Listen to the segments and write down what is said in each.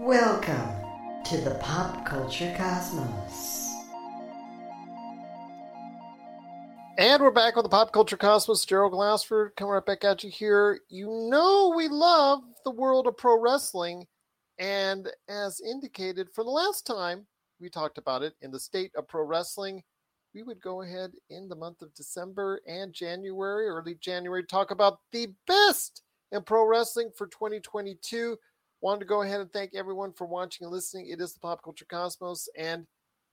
Welcome to the Pop Culture Cosmos. And we're back with the Pop Culture Cosmos. Gerald Glassford coming right back at you here. You know we love the world of pro wrestling. And as indicated for the last time we talked about it in the state of pro wrestling, we would go ahead in the month of December and January, early January, talk about the best in pro wrestling for 2022. Wanted to go ahead and thank everyone for watching and listening. It is the Pop Culture Cosmos, and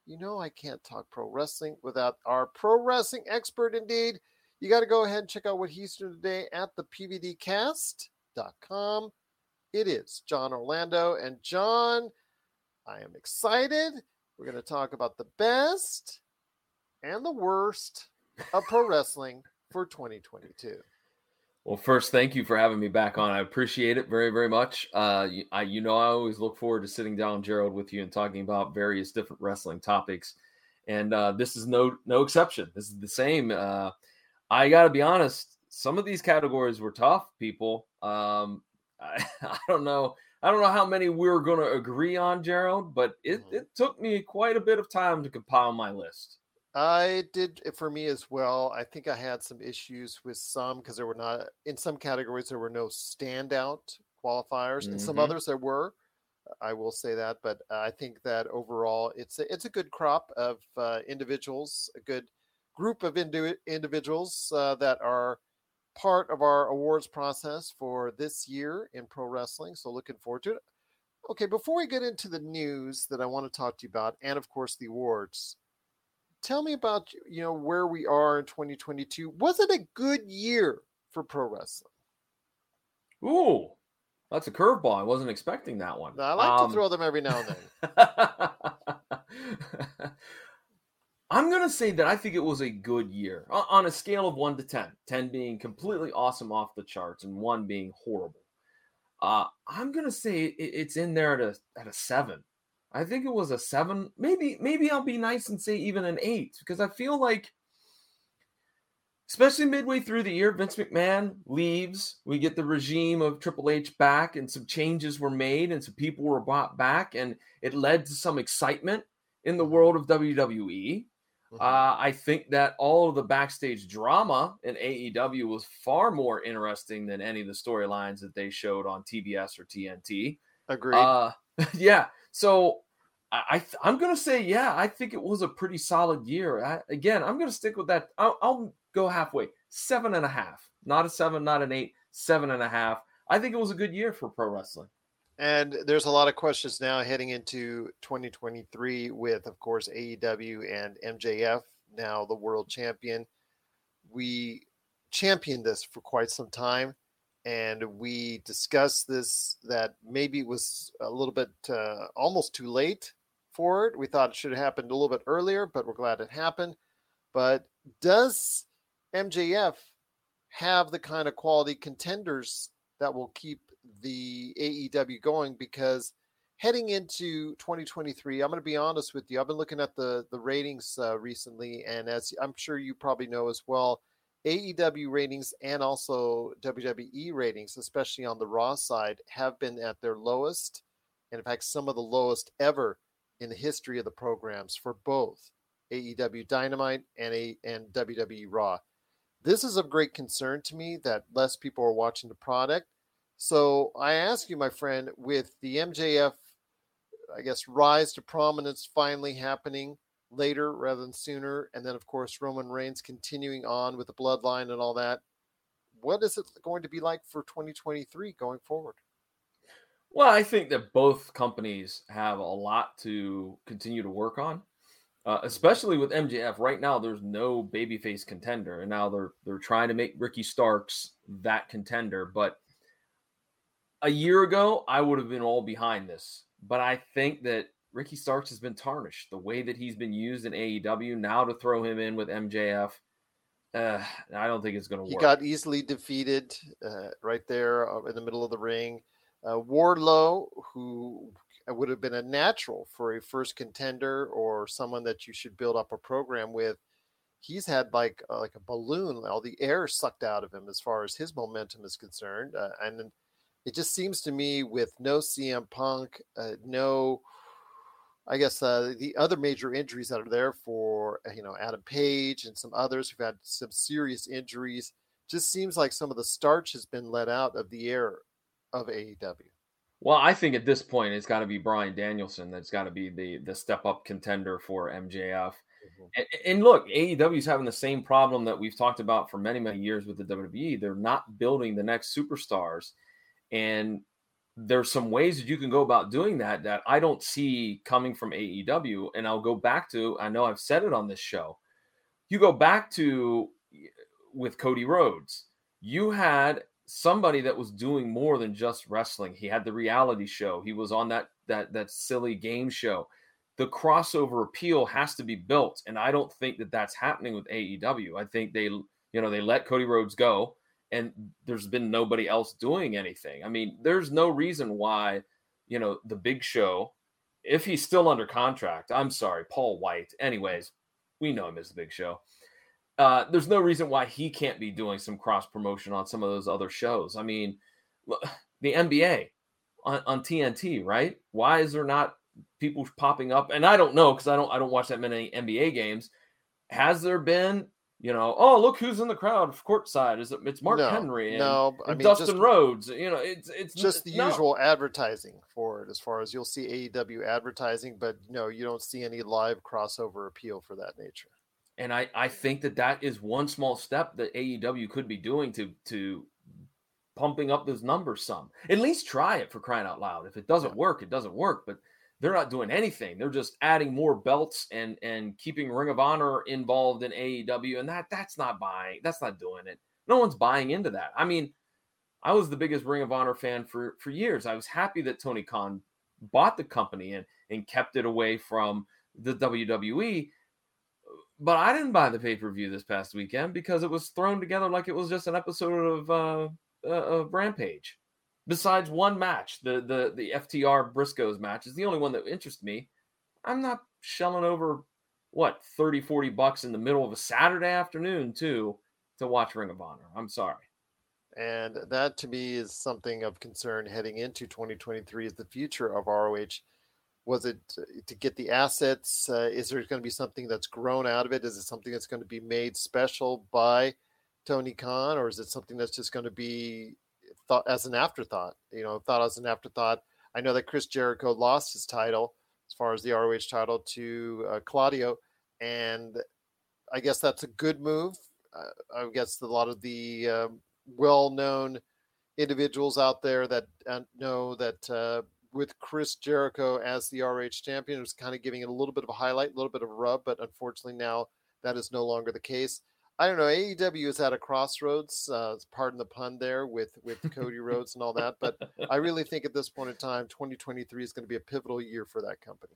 you know I can't talk pro wrestling without our pro wrestling expert indeed. You got to go ahead and check out what he's doing today at the PVDcast.com. It is John Orlando. And John, I am excited. We're going to talk about the best and the worst of pro wrestling for 2022. Well, first, thank you for having me back on. I appreciate it very, very much. Uh, you, I, you know, I always look forward to sitting down, Gerald, with you and talking about various different wrestling topics, and uh, this is no no exception. This is the same. Uh, I got to be honest; some of these categories were tough. People, um, I, I, don't know. I don't know how many we are going to agree on, Gerald, but it, mm-hmm. it took me quite a bit of time to compile my list. I did for me as well. I think I had some issues with some because there were not in some categories there were no standout qualifiers. In mm-hmm. some others there were. I will say that, but I think that overall it's a, it's a good crop of uh, individuals, a good group of indi- individuals uh, that are part of our awards process for this year in pro wrestling. So looking forward to it. Okay, before we get into the news that I want to talk to you about, and of course the awards, tell me about you know where we are in 2022. Was it a good year for pro wrestling? Ooh, that's a curveball. I wasn't expecting that one. I like um, to throw them every now and then. I'm going to say that I think it was a good year on a scale of 1 to 10. 10 being completely awesome off the charts and 1 being horrible. Uh, I'm going to say it's in there at a, at a 7. I think it was a seven. Maybe, maybe I'll be nice and say even an eight because I feel like, especially midway through the year, Vince McMahon leaves. We get the regime of Triple H back, and some changes were made, and some people were brought back, and it led to some excitement in the world of WWE. Mm-hmm. Uh, I think that all of the backstage drama in AEW was far more interesting than any of the storylines that they showed on TBS or TNT. Agreed. Uh, yeah. So I, I am gonna say yeah. I think it was a pretty solid year. I, again, I'm gonna stick with that. I'll, I'll go halfway, seven and a half, not a seven, not an eight, seven and a half. I think it was a good year for pro wrestling. And there's a lot of questions now heading into 2023 with, of course, AEW and MJF now the world champion. We championed this for quite some time and we discussed this that maybe it was a little bit uh, almost too late for it. We thought it should have happened a little bit earlier, but we're glad it happened. But does MJF have the kind of quality contenders that will keep the AEW going? Because heading into 2023, I'm going to be honest with you. I've been looking at the the ratings uh, recently, and as I'm sure you probably know as well, AEW ratings and also WWE ratings, especially on the Raw side, have been at their lowest, and in fact, some of the lowest ever in the history of the programs for both AEW Dynamite and a and WWE Raw. This is of great concern to me that less people are watching the product. So I ask you, my friend, with the MJF, I guess, rise to prominence finally happening later rather than sooner. And then, of course, Roman Reigns continuing on with the bloodline and all that. What is it going to be like for 2023 going forward? Well, I think that both companies have a lot to continue to work on, uh, especially with MJF. Right now, there's no babyface contender, and now they're they're trying to make Ricky Starks that contender. But a year ago, I would have been all behind this. But I think that Ricky Starks has been tarnished. The way that he's been used in AEW, now to throw him in with MJF, uh, I don't think it's going to work. He got easily defeated uh, right there uh, in the middle of the ring. Uh, Wardlow, who would have been a natural for a first contender or someone that you should build up a program with, he's had like uh, like a balloon, all the air sucked out of him as far as his momentum is concerned. Uh, and it just seems to me with no CM Punk, uh, no, I guess uh, the other major injuries that are there for you know Adam Page and some others who've had some serious injuries, just seems like some of the starch has been let out of the air of AEW. Well, I think at this point it's got to be Bryan Danielson that's got to be the the step up contender for MJF. Mm-hmm. And, and, look, AEW is having the same problem that we've talked about for many many years with the WWE. They're not building the next superstars, and there's some ways that you can go about doing that that I don't see coming from AEW. And I'll go back to I know I've said it on this show. You go back to with Cody Rhodes. You had somebody that was doing more than just wrestling. He had the reality show. He was on that that that silly game show. The crossover appeal has to be built, and I don't think that that's happening with AEW. I think they, you know, they let Cody Rhodes go, and there's been nobody else doing anything. I mean, there's no reason why, you know, the Big Show, if he's still under contract. I'm sorry, Paul White. Anyways, we know him as the Big Show uh, there's no reason why he can't be doing some cross promotion on some of those other shows. I mean, the NBA on, on TNT, right? Why is there not people popping up? And I don't know because I don't I don't watch that many NBA games. Has there been? You know, oh look who's in the crowd courtside. Is it? It's Mark no, Henry and, no, I mean, Dustin just, Rhodes. You know, it's it's just the no. usual advertising for it. As far as you'll see AEW advertising, but no, you don't see any live crossover appeal for that nature. And I, I think that that is one small step that AEW could be doing to to pumping up those numbers some. At least try it for crying out loud. If it doesn't work, it doesn't work. But they're not doing anything. They're just adding more belts and and keeping Ring of Honor involved in AEW, and that that's not buying. That's not doing it. No one's buying into that. I mean, I was the biggest Ring of Honor fan for for years. I was happy that Tony Khan bought the company and and kept it away from the WWE but I didn't buy the pay per view this past weekend because it was thrown together like it was just an episode of uh, uh, of Rampage. Besides one match, the the the FTR Briscoes match is the only one that interests me. I'm not shelling over what 30 40 bucks in the middle of a Saturday afternoon too to watch Ring of Honor. I'm sorry. And that to me is something of concern heading into 2023 is the future of ROH was it to get the assets? Uh, is there going to be something that's grown out of it? Is it something that's going to be made special by Tony Khan, or is it something that's just going to be thought as an afterthought? You know, thought as an afterthought. I know that Chris Jericho lost his title as far as the ROH title to uh, Claudio, and I guess that's a good move. Uh, I guess a lot of the um, well-known individuals out there that uh, know that uh, with Chris Jericho as the RH champion. It was kind of giving it a little bit of a highlight, a little bit of a rub, but unfortunately now that is no longer the case. I don't know. AEW is at a crossroads. Uh, pardon the pun there with with Cody Rhodes and all that, but I really think at this point in time, 2023 is going to be a pivotal year for that company.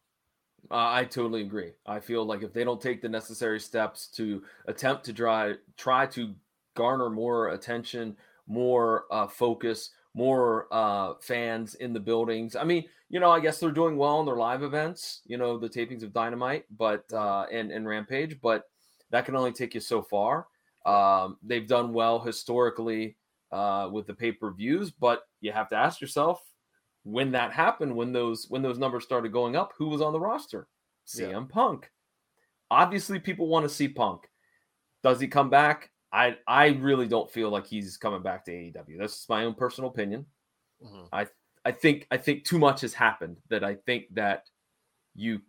Uh, I totally agree. I feel like if they don't take the necessary steps to attempt to try try to garner more attention, more uh, focus, more uh, fans in the buildings. I mean, you know, I guess they're doing well in their live events, you know, the tapings of Dynamite, but uh, and, and Rampage, but that can only take you so far. Um, they've done well historically uh, with the pay per views, but you have to ask yourself when that happened, when those when those numbers started going up, who was on the roster? CM yeah. Punk. Obviously, people want to see Punk. Does he come back? I I really don't feel like he's coming back to AEW. That's my own personal opinion. Mm-hmm. I I think I think too much has happened that I think that you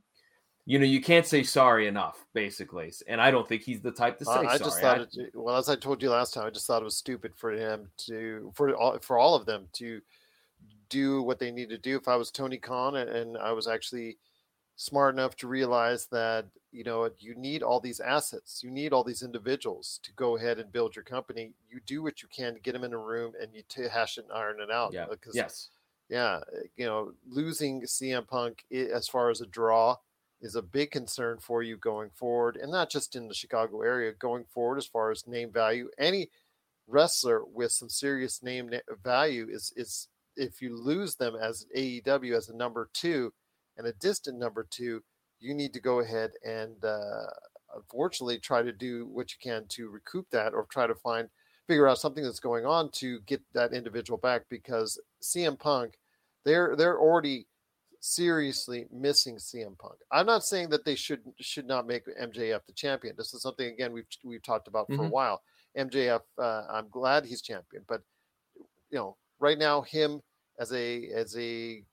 you know you can't say sorry enough basically and i don't think he's the type to say uh, i just thought it, well as i told you last time i just thought it was stupid for him to for all for all of them to do what they need to do if i was tony khan and, and i was actually smart enough to realize that you know you need all these assets you need all these individuals to go ahead and build your company. You do what you can to get them in a room and you to hash it and iron it out yeah. Uh, because yes. yeah eh, you know losing cm punk as far as a draw is a big concern for you going forward and not just in the chicago area going forward as far as name value. Any wrestler with some serious name value is is if you lose them as aew as a number two and a distant number two, you need to go ahead and uh, unfortunately try to do what you can to recoup that or try to find figure out something that's going on to get that individual back because CM Punk, they're they're already seriously missing CM Punk. I'm not saying that they should should not make MJF the champion. This is something again we've we've talked about for mm-hmm. a while. MJF, uh, I'm glad he's champion, but you know, right now him as a as a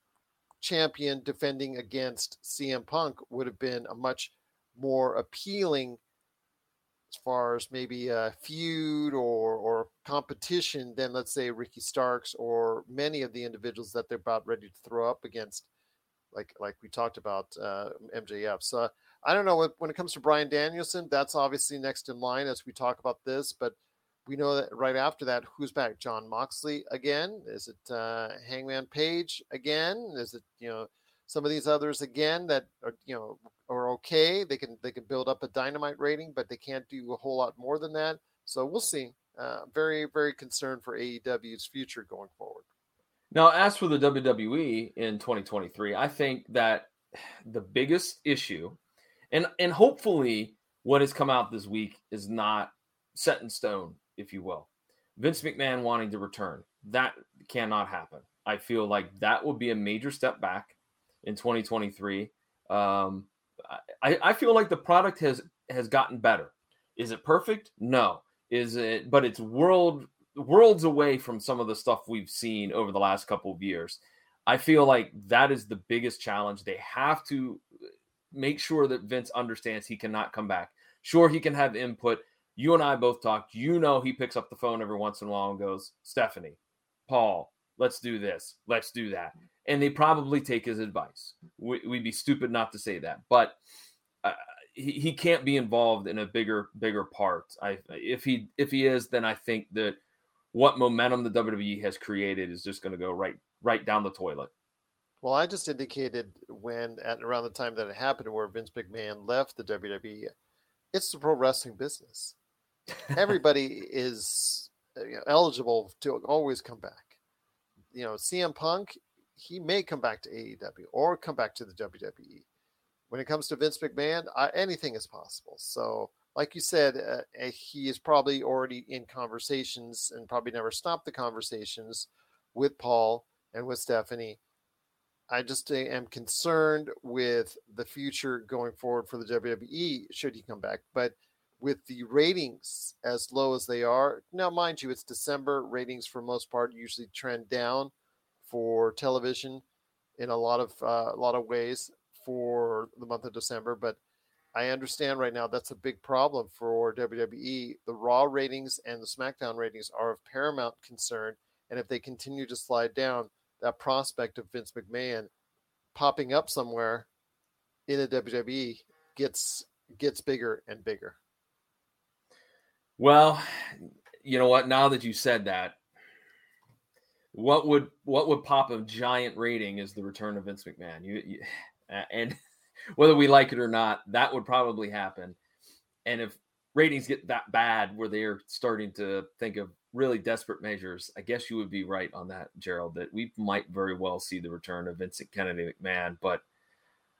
champion defending against CM Punk would have been a much more appealing as far as maybe a feud or or competition than let's say Ricky Starks or many of the individuals that they're about ready to throw up against, like like we talked about uh, MJF. So I don't know when it comes to Bryan Danielson, that's obviously next in line as we talk about this, but we know that right after that, who's back? Jon Moxley again? Is it uh, Hangman Page again? Is it you know some of these others again that are you know are okay. They can they can build up a dynamite rating, but they can't do a whole lot more than that. So we'll see. Uh, very very concerned for AEW's future going forward. Now, as for the WWE in 2023, I think that the biggest issue, and and hopefully what has come out this week is not set in stone, if you will. Vince McMahon wanting to return that cannot happen. I feel like that would be a major step back in 2023. Um, I, I feel like the product has has gotten better. Is it perfect? No. Is it? But it's world worlds away from some of the stuff we've seen over the last couple of years. I feel like that is the biggest challenge. They have to make sure that Vince understands he cannot come back. Sure, he can have input. You and I both talked. You know, he picks up the phone every once in a while and goes, Stephanie, Paul, let's do this, let's do that and they probably take his advice. We, would be stupid not to say that, but uh, he, he can't be involved in a bigger bigger part. I if he if he is, then I think that what momentum the WWE has created is just going to go right right down the toilet. Well, I just indicated when at around the time that it happened, where Vince McMahon left the WWE, it's the pro wrestling business. Everybody is uh, eligible to always come back. You know, CM Punk he may come back to AEW or come back to the WWE. When it comes to Vince McMahon, anything is possible. So, like you said, uh, eh, he is probably already in conversations and probably never stopped the conversations with Paul and with Stephanie. I just uh, am concerned with the future going forward for the WWE should he come back. But with the ratings as low as they are, now mind you, it's December. Ratings for most part usually trend down for television in a lot of uh, a lot of ways for the month of December, but I understand right now that's a big problem for WWE. The Raw ratings and the SmackDown ratings are of paramount concern, and if they continue to slide down, that prospect of Vince McMahon popping up somewhere in the WWE gets gets bigger and bigger. Well, you know what? Now that you said that, what would what would pop a giant rating is the return of Vince McMahon. You, you and whether we like it or not, that would probably happen. And if ratings get that bad where they're starting to think of really desperate measures, I guess you would be right on that, Gerald, that we might very well see the return of Vincent Kennedy McMahon, but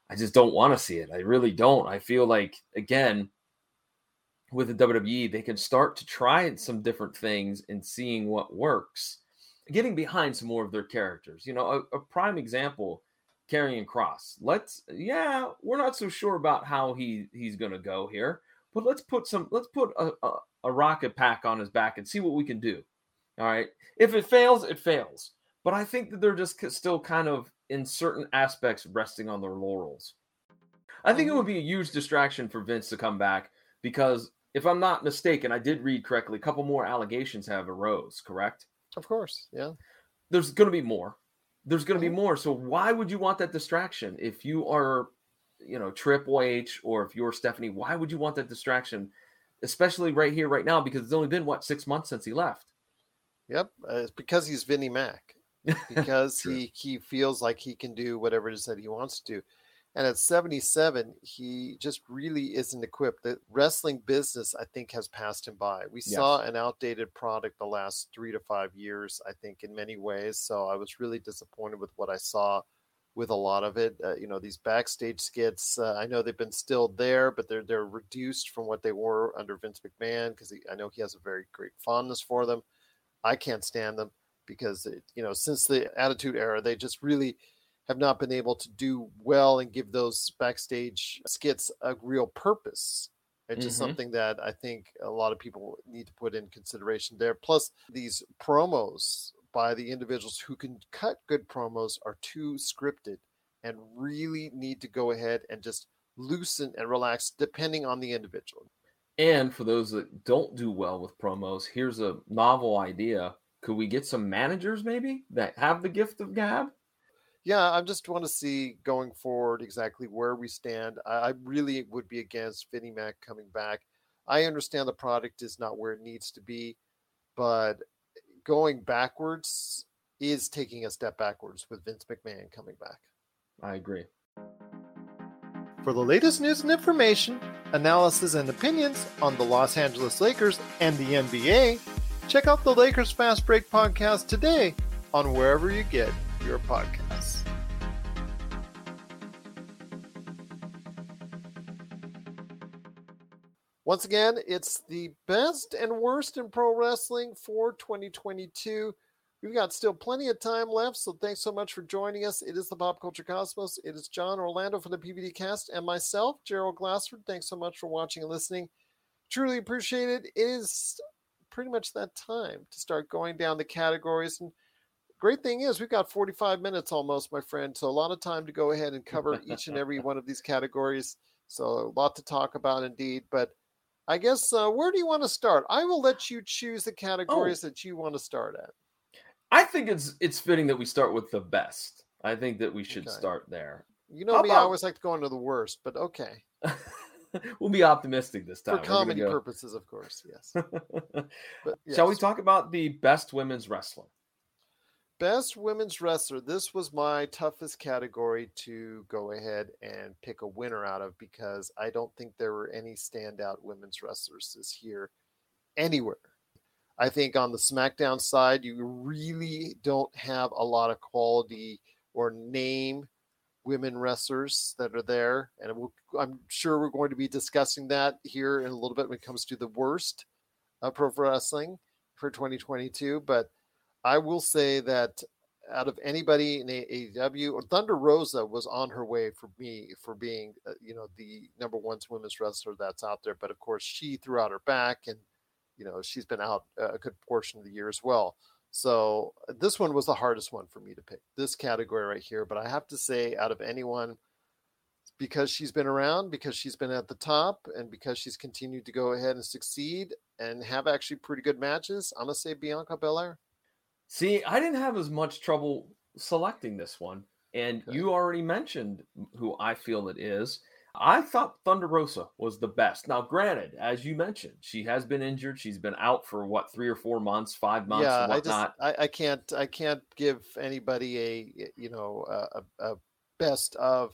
I just don't want to see it. I really don't. I feel like again with the WWE, they can start to try some different things and seeing what works getting behind some more of their characters. You know, a, a prime example, Karrion Kross. Let's, yeah, we're not so sure about how he he's going to go here, but let's put some, let's put a, a, a rocket pack on his back and see what we can do. All right. If it fails, it fails. But I think that they're just still kind of in certain aspects resting on their laurels. I think it mm-hmm. would be a huge distraction for Vince to come back because if I'm not mistaken, I did read correctly, a couple more allegations have arose, correct? Of course, yeah. There's going to be more. There's going to be mm-hmm. more. So why would you want that distraction if you are, you know, Triple H or if you're Stephanie? Why would you want that distraction, especially right here, right now? Because it's only been what six months since he left. Yep, uh, it's because he's Vinnie Mac. Because he he feels like he can do whatever it is that he wants to do. And at 77, he just really isn't equipped. The wrestling business, I think, has passed him by. We yes. saw an outdated product the last three to five years, I think, in many ways. So I was really disappointed with what I saw with a lot of it. Uh, you know, these backstage skits. Uh, I know they've been still there, but they're they're reduced from what they were under Vince McMahon because I know he has a very great fondness for them. I can't stand them because it, you know since the Attitude Era, they just really have not been able to do well and give those backstage skits a real purpose. It's just mm-hmm. something that I think a lot of people need to put in consideration there. Plus, these promos by the individuals who can cut good promos are too scripted and really need to go ahead and just loosen and relax depending on the individual. And for those that don't do well with promos, here's a novel idea. Could we get some managers maybe that have the gift of gab? Yeah, I just want to see going forward exactly where we stand. I, I really would be against Vinnie Mac coming back. I understand the product is not where it needs to be, but going backwards is taking a step backwards with Vince McMahon coming back. I agree. For the latest news and information, analysis and opinions on the Los Angeles Lakers and the NBA, check out the Lakers Fast Break podcast today on wherever you get your podcasts. Once again, it's the best and worst in pro wrestling for 2022. We've got still plenty of time left, so thanks so much for joining us. It is the Pop Culture Cosmos. It is John Orlando from the PBD Cast and myself, Gerald Glassford. Thanks so much for watching and listening. Truly appreciate it. It is pretty much that time to start going down the categories. And great thing is, we've got 45 minutes almost, my friend. So a lot of time to go ahead and cover each and every one of these categories. So a lot to talk about indeed. But I guess uh, where do you want to start? I will let you choose the categories oh. that you want to start at. I think it's it's fitting that we start with the best. I think that we should okay. start there. You know How me, about... I always like to go into the worst, but okay. we'll be optimistic this time. For comedy go... purposes, of course, yes. but, yes. Shall we talk about the best women's wrestler? Best women's wrestler. This was my toughest category to go ahead and pick a winner out of because I don't think there were any standout women's wrestlers this year anywhere. I think on the SmackDown side, you really don't have a lot of quality or name women wrestlers that are there. And I'm sure we're going to be discussing that here in a little bit when it comes to the worst of pro wrestling for 2022. But I will say that out of anybody in AEW, Thunder Rosa was on her way for me for being, uh, you know, the number one women's wrestler that's out there. But of course, she threw out her back, and you know, she's been out a good portion of the year as well. So this one was the hardest one for me to pick. This category right here, but I have to say, out of anyone, because she's been around, because she's been at the top, and because she's continued to go ahead and succeed and have actually pretty good matches, I'm gonna say Bianca Belair. See, I didn't have as much trouble selecting this one. And okay. you already mentioned who I feel it is. I thought Thunder Rosa was the best. Now, granted, as you mentioned, she has been injured. She's been out for what three or four months, five months, yeah, whatnot. I, just, I, I can't, I can't give anybody a, you know, a, a best of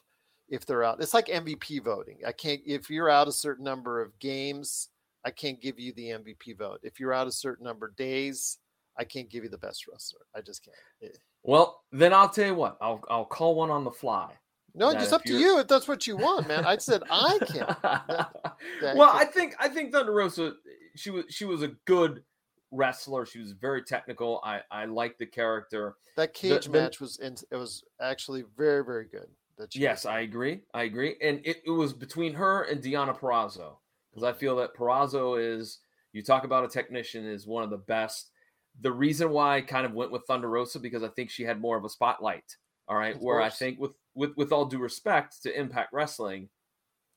if they're out. It's like MVP voting. I can't if you're out a certain number of games, I can't give you the MVP vote. If you're out a certain number of days, I can't give you the best wrestler. I just can't. Eh. Well, then I'll tell you what. I'll I'll call one on the fly. No, it's up to you if that's what you want, man. I said I can't. well, I think I think Thunder Rosa. She was she was a good wrestler. She was very technical. I I liked the character. That cage the, match the, was in, it was actually very very good. That yes, I agree. I agree. And it, it was between her and Deonna Purrazzo because I feel that Purrazzo is you talk about a technician is one of the best the reason why I kind of went with Thunder Rosa because I think she had more of a spotlight. All right, of where course. I think with with with all due respect to Impact Wrestling,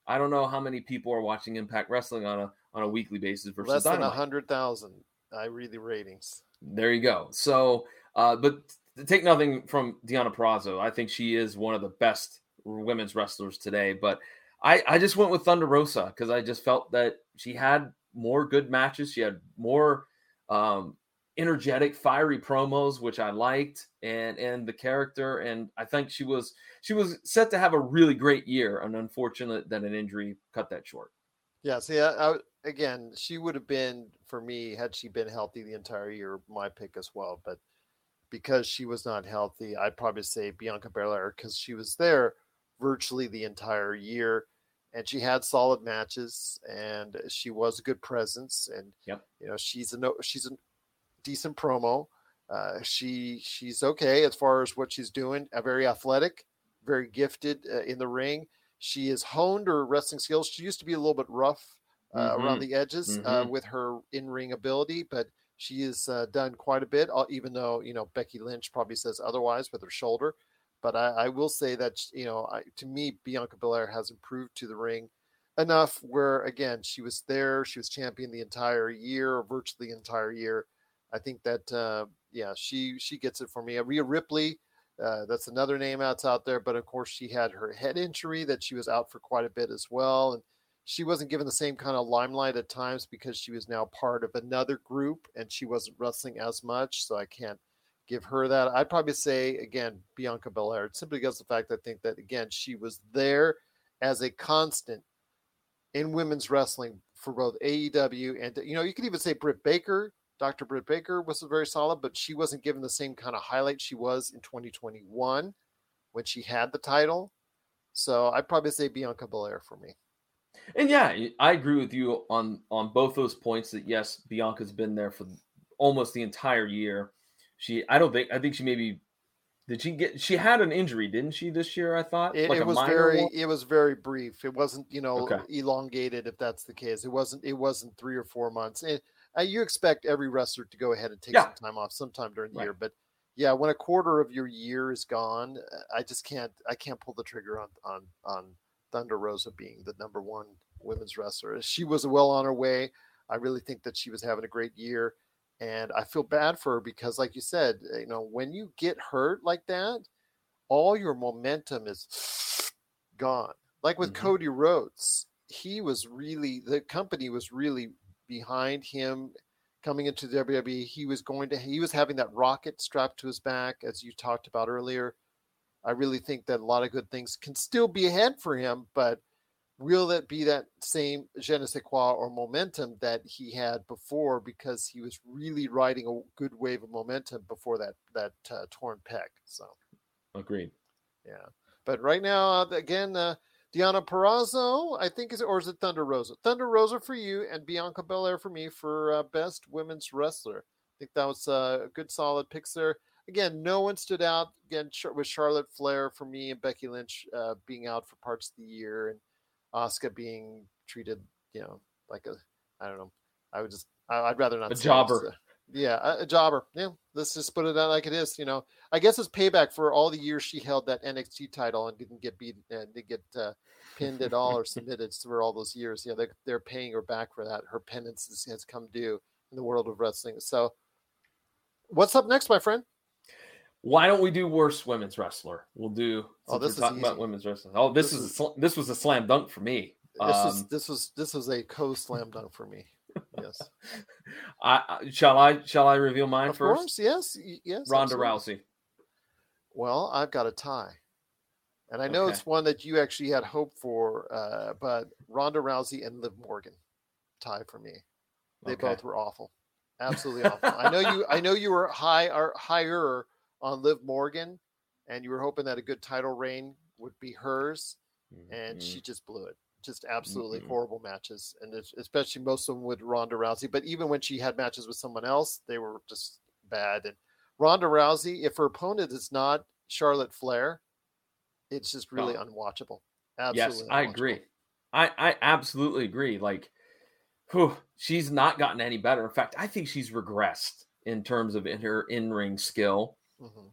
I don't know how many people are watching Impact Wrestling on a on a weekly basis versus less than a hundred thousand. I read the ratings. There you go. So, uh, but take nothing from Deonna Purrazzo. I think she is one of the best women's wrestlers today. But I I just went with Thunder Rosa because I just felt that she had more good matches. She had more um, energetic, fiery promos, which I liked, and and the character, and I think she was she was set to have a really great year. And unfortunate that an injury cut that short. Yeah, see, I, I, again, she would have been for me had she been healthy the entire year, my pick as well. But because she was not healthy, I'd probably say Bianca Belair because she was there virtually the entire year and she had solid matches and she was a good presence and yep. you know she's a no, she's a decent promo uh, she she's okay as far as what she's doing uh, very athletic very gifted uh, in the ring she has honed her wrestling skills she used to be a little bit rough uh, Mm-hmm. around the edges uh, Mhm. with her in-ring ability but she has uh, done quite a bit even though you know becky lynch probably says otherwise with her shoulder but I, I will say that you know, I, to me, Bianca Belair has improved to the ring enough where again she was there, she was champion the entire year, or virtually the entire year. I think that uh, yeah, she she gets it for me. Rhea Ripley, uh, that's another name that's out there, but of course she had her head injury that she was out for quite a bit as well, and she wasn't given the same kind of limelight at times because she was now part of another group and she wasn't wrestling as much. So I can't give her that. I'd probably say again Bianca Belair, simply because the fact I think that again she was there as a constant in women's wrestling for both AEW and you know you could even say Britt Baker. Dr. Britt Baker was very solid, but she wasn't given the same kind of highlight she was in 2021 when she had the title. So I'd probably say Bianca Belair for me. And yeah, I agree with you on on both those points. That yes, Bianca's been there for almost the entire year. She, I don't think, I think she maybe did she get she had an injury, didn't she this year? I thought It, Like it was very one? it was very brief. It wasn't you know Okay. elongated if that's the case. It wasn't it wasn't three or four months. And uh, you expect every wrestler to go ahead and take Yeah. some time off sometime during the Right. year, but yeah, when a quarter of your year is gone, I just can't I can't pull the trigger on on on Thunder Rosa being the number one women's wrestler. She was well on her way. I really think that she was having a great year. And I feel bad for her because, like you said, uh, you know, when you get hurt like that, all your momentum is gone. Like with Mhm. Cody Rhodes, he was really the company was really behind him coming into the WWE. He was going to he was having that rocket strapped to his back, as you talked about earlier. I really think that a lot of good things can still be ahead for him, but will it be that same je ne sais quoi or momentum that he had before because he was really riding a good wave of momentum before that that uh, torn pec. So Agreed. yeah, but right now uh, again, uh, Deonna Purrazzo, I think is or is it Thunder Rosa? Thunder Rosa for you and Bianca Belair for me for uh, best women's wrestler. I think that was uh, a good solid picks there. Again, no one stood out. Again, with Charlotte Flair for me and Becky Lynch uh, being out for parts of the year and Asuka being treated, you know, like a I don't know. I would just I, I'd rather not A jobber. Yeah, a, jobber. Yeah, let's just put it out like it is. You know, I guess it's payback for all the years she held that NXT title and didn't get beat and didn't get uh, pinned at all or submitted for all those years. Yeah, they're, they're paying her back for that. Her penance has, has come due in the world of wrestling. So, what's up next, my friend? Why don't we do worst women's wrestler? We'll do. Oh, this is talking about women's wrestling. Oh, this, This is, is- a this was a slam dunk for me. This was Um, this was this was a co slam dunk for me. Yes, I, shall I shall I reveal mine of first? course. Yes, yes. Ronda absolutely. Rousey. Well, I've got a tie. And I know Okay. it's one that you actually had hope for, uh, but Ronda Rousey and Liv Morgan tie for me. They Okay. both were awful. Absolutely awful. I know you I know you were high or higher on Liv Morgan and you were hoping that a good title reign would be hers and Mhm. she just blew it. Just absolutely Mhm. horrible matches, and especially most of them with Ronda Rousey. But even when she had matches with someone else, they were just bad. And Ronda Rousey, if her opponent is not Charlotte Flair, it's just really Oh. unwatchable. yes, Absolutely, I agree. I I absolutely agree. Like, whew, she's not gotten any better. In fact, I think she's regressed in terms of in her in ring skill. Mhm.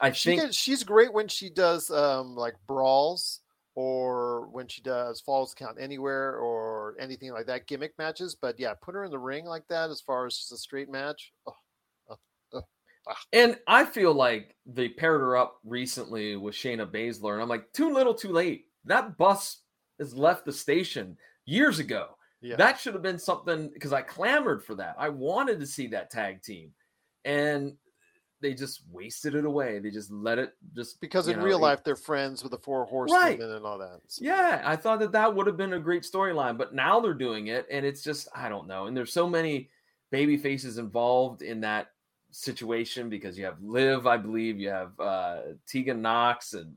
I She think she's great when she does um, like brawls or when she does falls count anywhere or anything like that gimmick matches. But yeah, put her in the ring like that as far as just a straight match. Oh, And I feel like they paired her up recently with Shayna Baszler, and I'm like, too little, too late. That bus has left the station years ago. yeah. That should have been something because I clamored for that. I wanted to see that tag team, and they just wasted it away. They just let it just because in know, real life they're friends with the four horsemen Right. and all that. So, Yeah, I thought that that would have been a great storyline, but now they're doing it, and it's just I don't know. And there's so many baby faces involved in that situation because you have Liv, I believe, you have uh, Tegan Nox and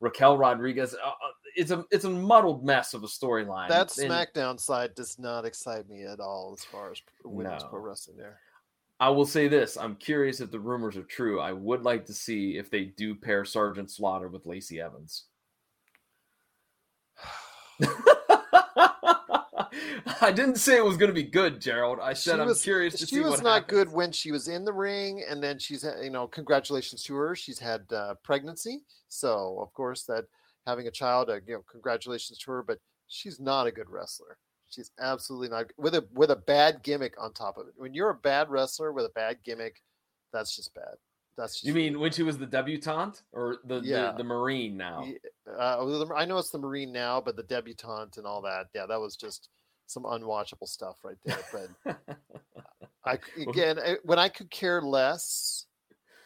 Raquel Rodriguez. Uh, uh, it's a it's a muddled mess of a storyline. That And SmackDown side does not excite me at all as far as women's No. pro wrestling there. I will say this: I'm curious if the rumors are true. I would like to see if they do pair Sergeant Slaughter with Lacey Evans. I didn't say it was going to be good, Gerald. I said She I'm was- curious to see what she was not happens. good when she was in the ring, and then she's you know congratulations to her. She's had uh, pregnancy, so of course that having a child, uh, you know, congratulations to her. But she's not a good wrestler. She's absolutely not with a with a bad gimmick on top of it. When you're a bad wrestler with a bad gimmick, that's just bad. That's just You mean when she was the debutante or the Yeah. the, the Marine now? Uh, I know it's the Marine now, but the debutante and all that, yeah, that was just some unwatchable stuff right there. But I again, I- when I could care less,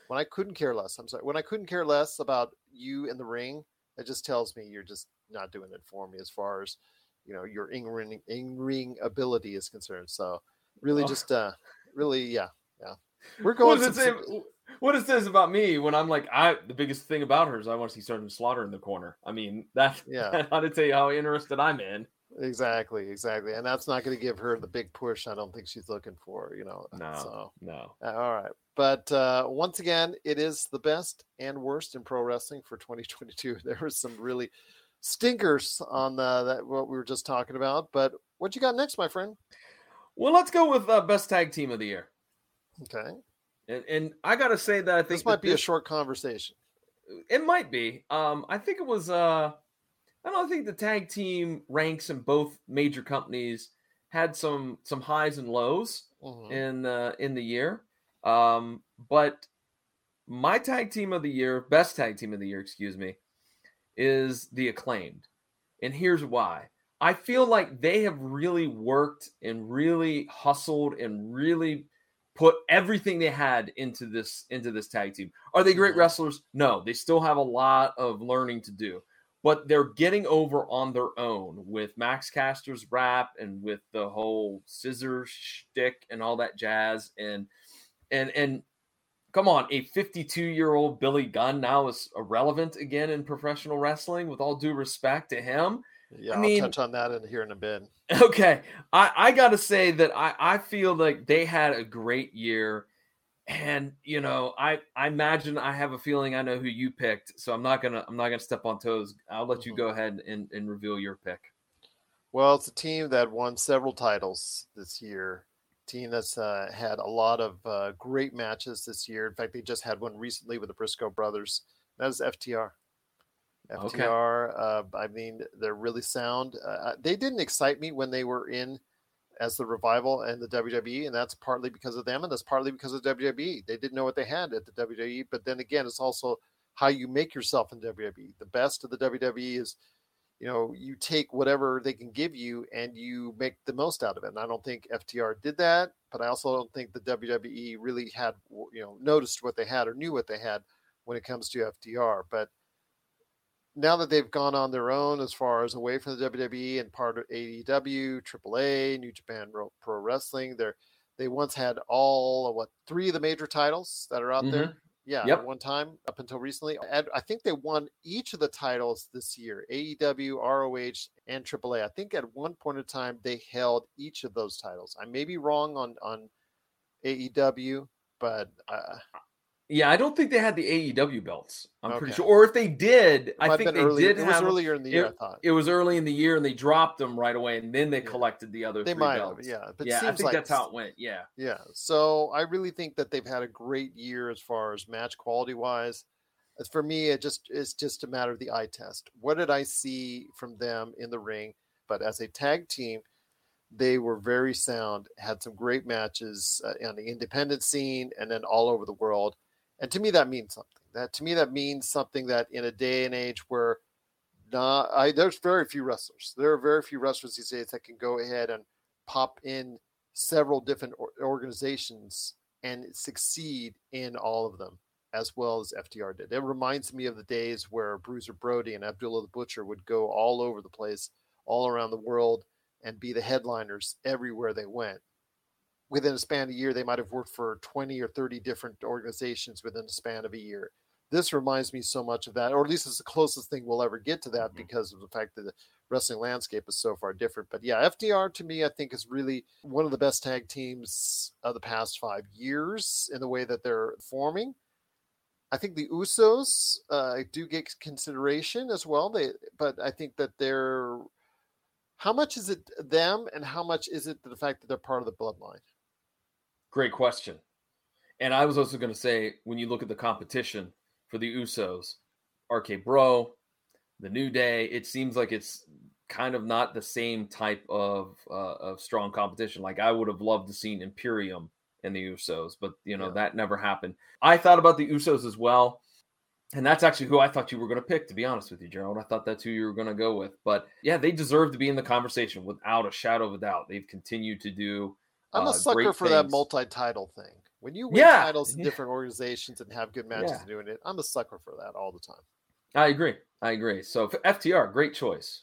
when I couldn't care less, I'm sorry, when I couldn't care less about you in the ring, it just tells me you're just not doing it for me as far as you know your in ring in ring ability is concerned. So really, Oh. just uh, really, yeah, yeah, we're what going. it say? What it says about me when I'm like, I the biggest thing about her is I want to see Sergeant Slaughter in the corner. I mean, that Yeah. how to tell you how interested I'm in. Exactly, exactly, and that's not going to give her the big push. I don't think she's looking for. You know, No. so. No. Uh, All right. But uh, once again, it is the best and worst in pro wrestling for 2022. There was some really stinkers on the, that what we were just talking about. But what you got next, my friend? Well, let's go with uh, best tag team of the year. Okay. And, and I gotta say that I think This might be a short conversation. It might be. Um, I think it was. Uh, I don't think the tag team ranks in both major companies had some some highs and lows Mhm. in uh, in the year. Um, but my tag team of the year, best tag team of the year, excuse me, is the acclaimed, and here's why. I feel like they have really worked and really hustled and really put everything they had into this into this tag team. Are they great Mhm. wrestlers? No, they still have a lot of learning to do. But they're getting over on their own with Max Caster's rap and with the whole scissor shtick and all that jazz and and and come on, a 52 year old Billy Gunn now is irrelevant again in professional wrestling. With all due respect to him, Yeah, I I mean- will touch on that in here in a bit. Okay, I, I got to say that I, I feel like they had a great year, and you know I I imagine I have a feeling I know who you picked, so I'm not gonna I'm not gonna step on toes. I'll let you Mhm. go ahead and, and reveal your pick. Well, it's a team that won several titles this year. Team that's uh, had a lot of uh, great matches this year. In fact, they just had one recently with the Briscoe brothers. That is FTR. Okay. FTR. Uh, I mean, they're really sound. Uh, they didn't excite me when they were in as the revival and the WWE, and that's partly because of them, and that's partly because of WWE. They didn't know what they had at the WWE, but then again, it's also how you make yourself in WWE. The best of the WWE is you know, you take whatever they can give you and you make the most out of it. And I don't think FTR did that, but I also don't think the WWE really had, you know, noticed what they had or knew what they had when it comes to FTR. But now that they've gone on their own as far as away from the WWE and part of AEW, AAA, New Japan Pro Wrestling, they're they once had all what three of the major titles that are out there. Mm-hmm. Yeah, Yep. one time up until recently. And I think they won each of the titles this year AEW, ROH, and AAA. I think at one point in time they held each of those titles. I may be wrong on, on AEW, but uh, Yeah, I don't think they had the AEW belts. I'm pretty sure, or if they did, I think they did It was have. earlier in the year, I it- thought. It was early in the year, and they dropped them right away, and then they Yeah. collected the other They three might have, belts. yeah. But it yeah, I think like that's how it went. Yeah. Yeah. So I really think that they've had a great year as far as match quality wise. For me, it just it's just a matter of the eye test. What did I see from them in the ring? But as a tag team, they were very sound, had some great matches uh, on the independent scene and then all over the world. And to me, that means something. That to me, that means something that in a day and age where not, I there's very few wrestlers. There are very few wrestlers these days that can go ahead and pop in several different organizations and succeed in all of them as well as FTR did. It reminds me of the days where Bruiser Brody and Abdullah the Butcher would go all over the place, all around the world, and be the headliners everywhere they went. Within a span of a year, they might have worked for 20 or 30 different organizations within a span of a year. This reminds me so much of that, or at least it's the closest thing we'll ever get to that mm-hmm. because of the fact that the wrestling landscape is so far different. But yeah, FTR to me, I think is really one of the best tag teams of the past five years in the way that they're forming. I think the Usos uh, do get consideration as well. They, but I think that they're. How much is it them, and how much is it the fact that they're part of the bloodline? Great question. And I was also going to say, when you look at the competition for the Usos, RK Bro, the New Day, it seems like it's kind of not the same type of uh, of strong competition. Like I would have loved to seen Imperium and the Usos, but you know yeah. that never happened. I thought about the Usos as well. And that's actually who I thought you were going to pick, to be honest with you, Gerald. I thought that's who you were going to go with. But yeah, they deserve to be in the conversation without a shadow of a doubt. They've continued to do I'm a uh, sucker for things. that multi-title thing. When you win yeah. titles in different organizations and have good matches yeah. doing it, I'm a sucker for that all the time. I agree. I agree. So FTR, great choice.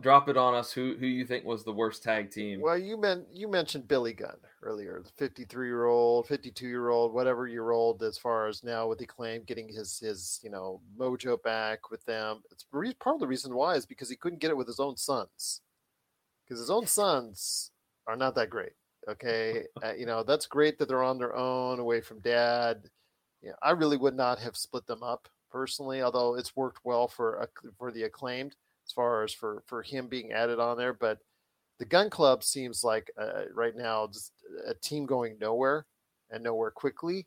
drop it on us. Who who you think was the worst tag team? Well, you meant you mentioned Billy Gunn earlier, the 53 year old, 52 year old, whatever year old, as far as now with the Acclaimed getting his his you know mojo back with them. It's part of the reason why is because he couldn't get it with his own sons, because his own sons are not that great. Okay, uh, you know that's great that they're on their own, away from dad. Yeah, I really would not have split them up personally, although it's worked well for for the acclaimed as far as for for him being added on there. But the Gun Club seems like uh, right now just a team going nowhere and nowhere quickly.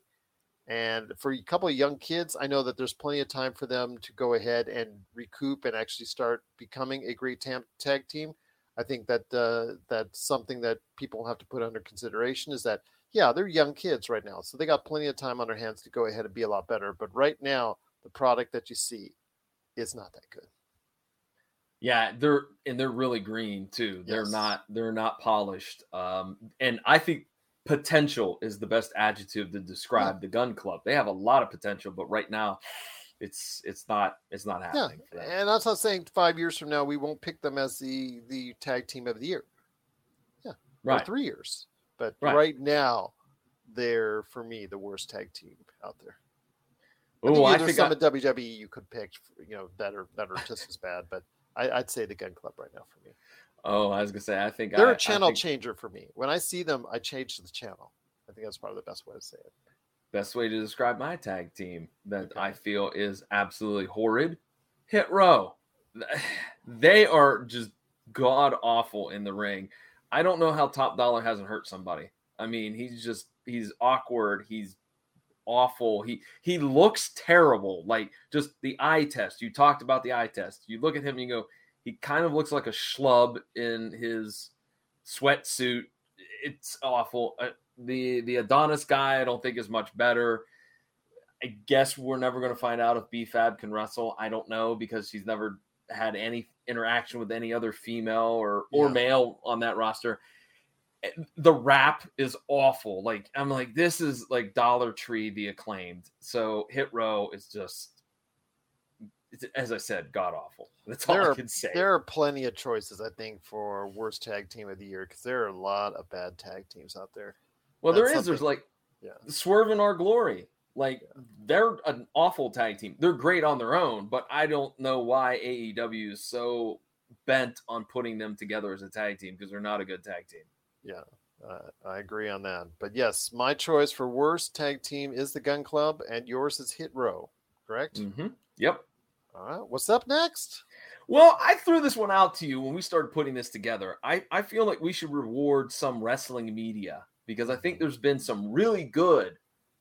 And for a couple of young kids, I know that there's plenty of time for them to go ahead and recoup and actually start becoming a great tam- tag team. I think that uh, that's something that people have to put under consideration is that yeah, they're young kids right now, so they got plenty of time on their hands to go ahead and be a lot better. But right now, the product that you see is not that good. Yeah, they're and they're really green too. They're yes. not they're not polished. Um, and I think potential is the best adjective to describe yeah. the gun club. They have a lot of potential, but right now it's it's not it's not happening. Yeah. And that's not saying five years from now we won't pick them as the the tag team of the year. Yeah. Right. three years. But right. right now they're for me the worst tag team out there. Oh, I think, I think some I... at WWE you could pick, you know, that are that are just as bad, but I, would say the Gun Club right now for me. Oh, I was gonna say I think they're I, a channel think... changer for me. When I see them, I change the channel. I think that's probably the best way to say it. Best way to describe my tag team that okay. I feel is absolutely horrid. Hit row. They are just god awful in the ring. I don't know how Top Dollar hasn't hurt somebody. I mean, he's just he's awkward. He's awful. He he looks terrible. Like just the eye test. You talked about the eye test. You look at him and you go, he kind of looks like a schlub in his sweatsuit. It's awful. Uh, the the Adonis guy, I don't think is much better. I guess we're never going to find out if B-Fab can wrestle. I don't know because he's never had any interaction with any other female or or yeah. male on that roster the rap is awful. Like I'm like, this is like Dollar Tree, the acclaimed. So Hit Row is just, as I said, god awful. That's all there I are, can say. There are plenty of choices, I think, for worst tag team of the year because there are a lot of bad tag teams out there. Well, That's there is. There's like, yeah, Swerve In Our Glory. Like yeah. they're an awful tag team. They're great on their own, but I don't know why AEW is so bent on putting them together as a tag team because they're not a good tag team. Yeah, uh, I agree on that. But yes, my choice for worst tag team is the Gun Club, and yours is Hit Row, correct? Mm-hmm. Yep. All right. What's up next? Well, I threw this one out to you when we started putting this together. I, I feel like we should reward some wrestling media because I think there's been some really good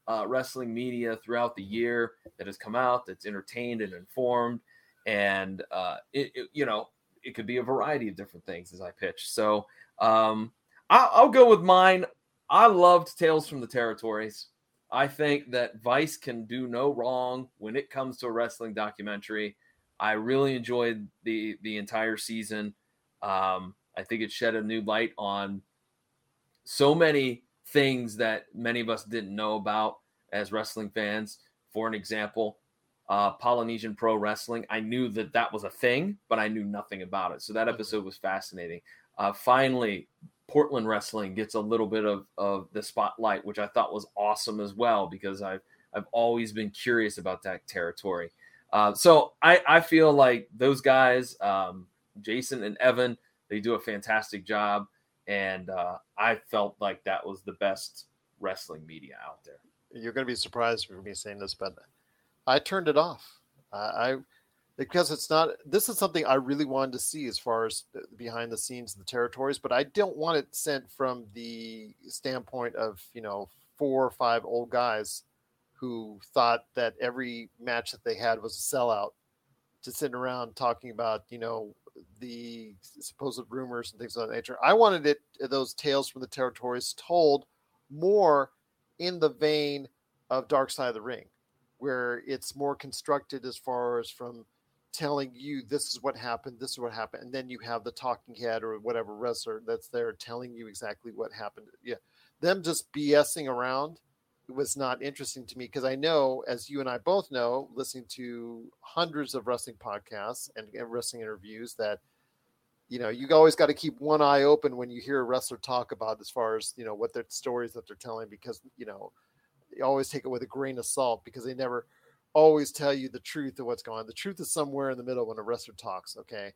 uh, wrestling media throughout the year that has come out that's entertained and informed. And, uh, it, it, you know, it could be a variety of different things as I pitch. So, um, I'll, I'll go with mine. I loved Tales from the Territories. I think that Vice can do no wrong when it comes to a wrestling documentary. I really enjoyed the the entire season. Um, I think it shed a new light on so many things that many of us didn't know about as wrestling fans. For an example, uh, Polynesian Pro Wrestling. I knew that that was a thing, but I knew nothing about it. So that episode was fascinating. Uh, finally, Portland Wrestling gets a little bit of, of the spotlight, which I thought was awesome as well because I've I've always been curious about that territory. Uh, so I, I feel like those guys, um, Jason and Evan, they do a fantastic job, and uh, I felt like that was the best wrestling media out there. You're going to be surprised for me saying this, but I turned it off. I because it's not. This is something I really wanted to see as far as behind the scenes, of the territories, but I don't want it sent from the standpoint of you know four or five old guys who thought that every match that they had was a sellout, to sitting around talking about you know the supposed rumors and things of that nature. I wanted it those tales from the territories told more in the vein of Dark Side of the Ring, where it's more constructed as far as from telling you this is what happened, this is what happened, and then you have the talking head or whatever wrestler that's there telling you exactly what happened. Yeah, them just BSing around was not interesting to me because I know, as you and I both know, listening to hundreds of wrestling podcasts and, and wrestling interviews, that you know you always got to keep one eye open when you hear a wrestler talk about as far as you know what their stories that they're telling because you know you always take it with a grain of salt because they never always tell you the truth of what's going on. The truth is somewhere in the middle when a wrestler talks. Okay,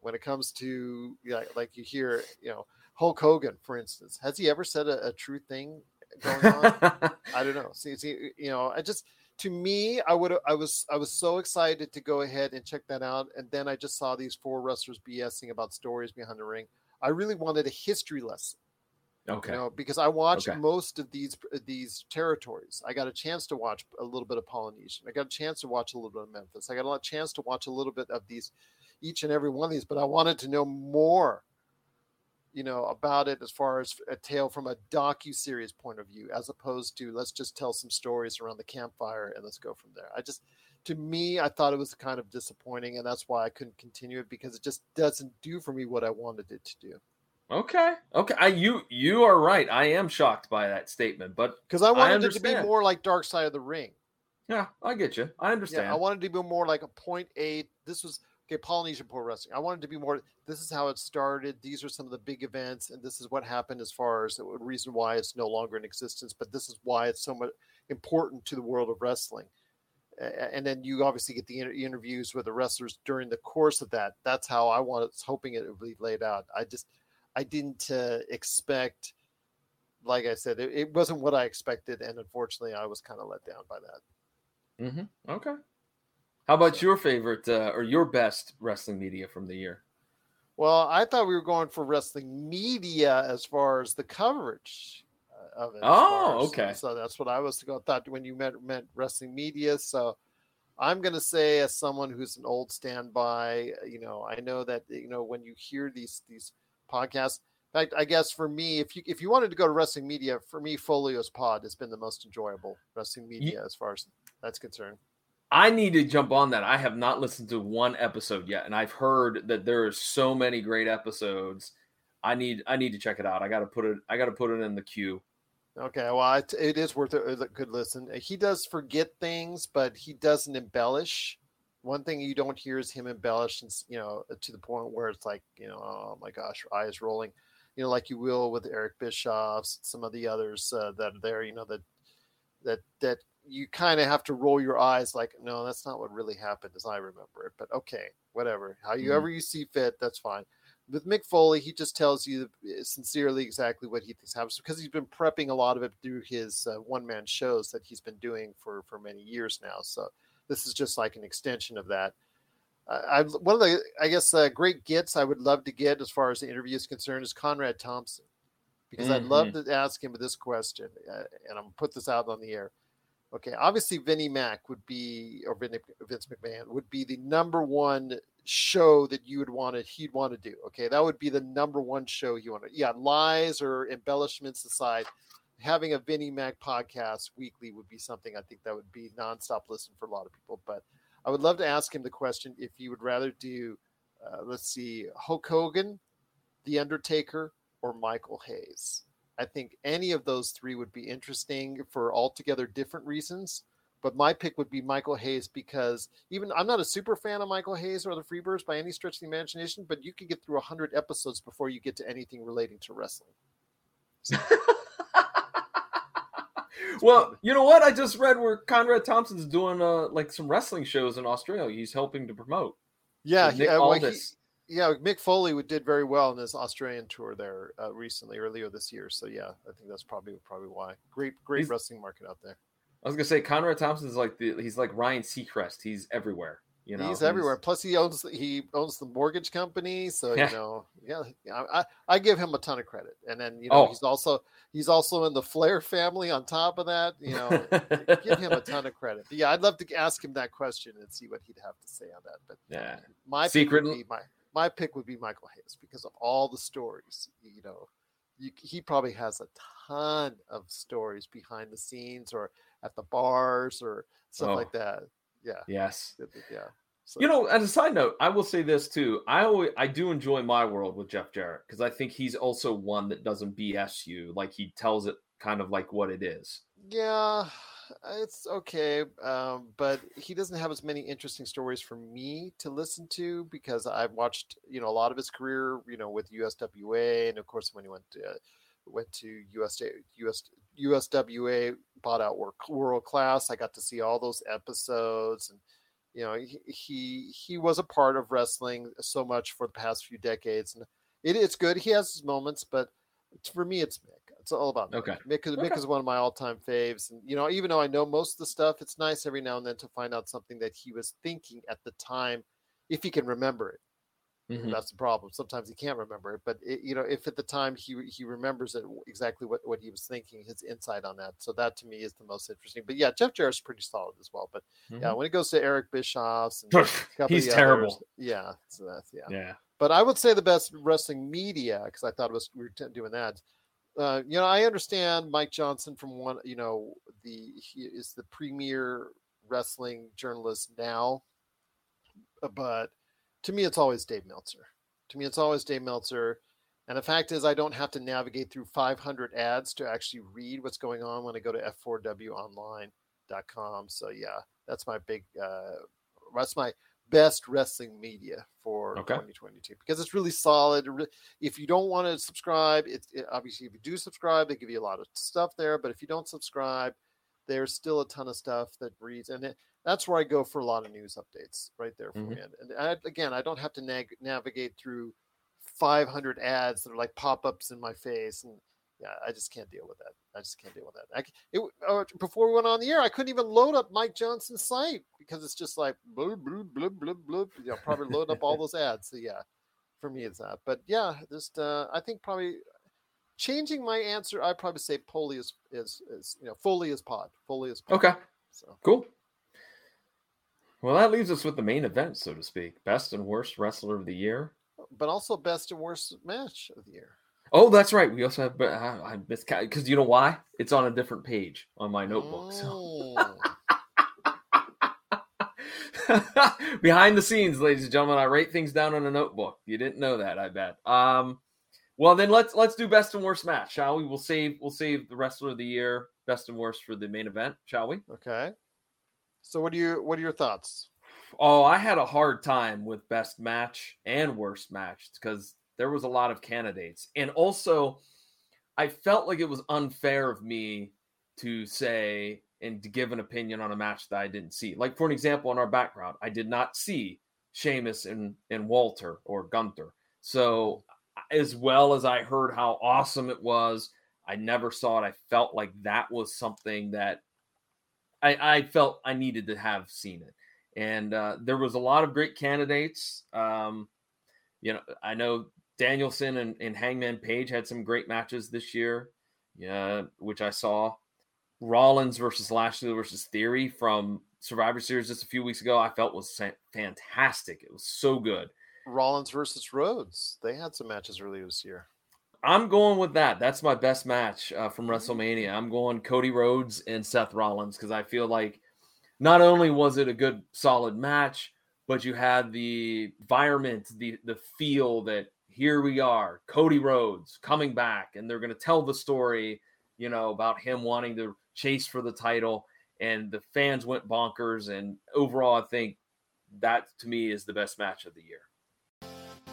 when it comes to yeah, like you hear, you know, Hulk Hogan, for instance, has he ever said a, a true thing going on? I don't know. See, see, you know, I just to me, I would I was I was so excited to go ahead and check that out, and then I just saw these four wrestlers BSing about stories behind the ring. I really wanted a history lesson. Okay. You know, because I watched Okay. most of these uh, these territories. I got a chance to watch a little bit of Polynesian. I got a chance to watch a little bit of Memphis. I got a lot chance to watch a little bit of these, each and every one of these. But I wanted to know more, you know, about it as far as a tale from a docu series point of view, as opposed to let's just tell some stories around the campfire and let's go from there. I just, to me, I thought it was kind of disappointing, and that's why I couldn't continue it because it just doesn't do for me what I wanted it to do. Okay. Okay. I, you you are right. I am shocked by that statement, but Because I wanted it to be more like Dark Side of the Ring. yeah, I get you. I understand. Yeah, I wanted to be more like a point eight. This was okay, Polynesian Pro Wrestling. I wanted to be more. This is how it started. These are some of the big events, and this is what happened as far as the reason why it's no longer in existence. But this is why it's so much important to the world of wrestling. And then you obviously get the inter- interviews with the wrestlers during the course of that. That's how I wanted, hoping it would be laid out. I just, I didn't uh, expect, like I said, it, it wasn't what I expected, and unfortunately, I was kind of let down by that. hmm Okay. How about your favorite uh, or your best wrestling media from the year? Well, I thought we were going for wrestling media as far as the coverage uh, of it. Oh, as- okay. So that's what I was to go- thought when you meant meant wrestling media. So I'm going to say, as someone who's an old standby, you know, I know that you know when you hear these these podcasts. In fact, I guess for me, if you if you wanted to go to wrestling media, for me, Foley Is Pod has been the most enjoyable wrestling media as far as that's concerned. I need to jump on that. I have not listened to one episode yet, and I've heard that there are so many great episodes. I need I need to check it out. I got to put it I got to put it in the queue. Okay, well, it, it is worth a, a good listen. He does forget things, but he doesn't embellish. One thing you don't hear is him embellish, and you know, to the point where it's like, you know, oh my gosh, eyes rolling, you know, like you will with Eric Bischoff, some of the others uh, that are there, you know, that that that you kind of have to roll your eyes, like, no, that's not what really happened, as I remember it. But okay, whatever, however you Mhm. you see fit, that's fine with Mick Foley, he just tells you uh, sincerely exactly what he thinks happens because he's been prepping a lot of it through his uh, one man shows that he's been doing for for many years now. So this is just like an extension of that. Uh, I one of the I guess uh, great gets I would love to get as far as the interview is concerned is Conrad Thompson because I'd love to ask him this question uh, and I'm gonna put this out on the air. Okay, obviously Vinnie Mac would be or Vince McMahon would be the number one show that you would want to he'd want to do. Okay, that would be the number one show you want to. Yeah, lies or embellishments aside, having a Vinnie Mac podcast weekly would be something I think that would be nonstop listen for a lot of people. But I would love to ask him the question if you would rather do, uh, let's see, Hulk Hogan, The Undertaker, or Michael Hayes. I think any of those three would be interesting for altogether different reasons. But my pick would be Michael Hayes because even I'm not a super fan of Michael Hayes or the Freebirds by any stretch of the imagination, but you could get through 100 episodes before you get to anything relating to wrestling. So. well, you know what? I just read where Conrad Thompson's doing uh, like some wrestling shows in Australia. He's helping to promote. Yeah, he, uh, well, he, yeah, Mick Foley did very well in his Australian tour there uh, recently, earlier this year. So yeah, I think that's probably probably why. Great, great he's, wrestling market out there. I was gonna say Conrad Thompson's like the he's like Ryan Seacrest. He's everywhere. You know, he's, he's everywhere. Plus, he owns he owns the mortgage company, so yeah. you know, yeah, I, I give him a ton of credit. And then you know, oh. he's also he's also in the Flair family. On top of that, you know, give him a ton of credit. But yeah, I'd love to ask him that question and see what he'd have to say on that. But yeah, my secret my my pick would be Michael Hayes because of all the stories. You know, you, he probably has a ton of stories behind the scenes or at the bars or stuff oh. like that. Yeah. Yes. Yeah. So. You know, as a side note, I will say this too. I always I do enjoy my world with Jeff Jarrett because I think he's also one that doesn't BS you. Like he tells it kind of like what it is. Yeah, it's okay, um, but he doesn't have as many interesting stories for me to listen to because I've watched you know a lot of his career, you know, with USWA, and of course when he went to, uh, went to US, US USWA bought out World Class. I got to see all those episodes, and you know he he, he was a part of wrestling so much for the past few decades, and it, it's good. He has his moments, but for me, it's Mick. It's all about Mick. Okay. Mick, okay. Mick is one of my all-time faves, and you know, even though I know most of the stuff, it's nice every now and then to find out something that he was thinking at the time, if he can remember it. Mm-hmm. That's the problem. Sometimes he can't remember it, but it, you know, if at the time he he remembers it exactly what, what he was thinking, his insight on that. So that to me is the most interesting. But yeah, Jeff Jarrett's pretty solid as well. But mm-hmm. yeah, when it goes to Eric Bischoff's, and he's terrible. Others, yeah, so that's yeah. Yeah. But I would say the best wrestling media because I thought it was we were doing that. Uh, you know, I understand Mike Johnson from one. You know, the he is the premier wrestling journalist now, but to me, it's always Dave Meltzer. To me, it's always Dave Meltzer. And the fact is, I don't have to navigate through 500 ads to actually read what's going on when I go to f4wonline.com. So yeah, that's my big, uh, that's my best wrestling media for okay. 2022 because it's really solid. If you don't want to subscribe, it's it, obviously if you do subscribe, they give you a lot of stuff there. But if you don't subscribe, there's still a ton of stuff that reads, and it, that's where I go for a lot of news updates right there for mm-hmm. me. And I, again, I don't have to nag- navigate through 500 ads that are like pop-ups in my face, and yeah, I just can't deal with that. I just can't deal with that. I, it, uh, before we went on the air, I couldn't even load up Mike Johnson's site because it's just like blub blub blub blub blub. You know, probably load up all those ads. So yeah, for me it's that. But yeah, just uh, I think probably changing my answer. I probably say Foley is is is you know Foley is pod. Foley is pod. Okay. So cool. Well, that leaves us with the main event, so to speak. Best and worst wrestler of the year. But also best and worst match of the year. Oh, that's right. We also have, but I, I because you know why? It's on a different page on my notebook. So. Behind the scenes, ladies and gentlemen, I write things down on a notebook. You didn't know that, I bet. Um, well, then let's let's do best and worst match, shall we? We'll save we'll save the wrestler of the year, best and worst for the main event, shall we? Okay. So what do you what are your thoughts? Oh, I had a hard time with best match and worst match because there was a lot of candidates. And also I felt like it was unfair of me to say and to give an opinion on a match that I didn't see. Like for an example, in our background, I did not see Sheamus and, and Walter or Gunther. So as well as I heard how awesome it was, I never saw it. I felt like that was something that I, I felt I needed to have seen it. And uh, there was a lot of great candidates. Um, you know, I know Danielson and, and Hangman Page had some great matches this year, yeah, which I saw. Rollins versus Lashley versus Theory from Survivor Series just a few weeks ago, I felt was fantastic. It was so good. Rollins versus Rhodes. They had some matches earlier this year. I'm going with that. That's my best match uh, from WrestleMania. I'm going Cody Rhodes and Seth Rollins because I feel like not only was it a good, solid match, but you had the environment, the the feel that here we are, Cody Rhodes coming back, and they're going to tell the story, you know, about him wanting to chase for the title, and the fans went bonkers. And overall, I think that to me is the best match of the year.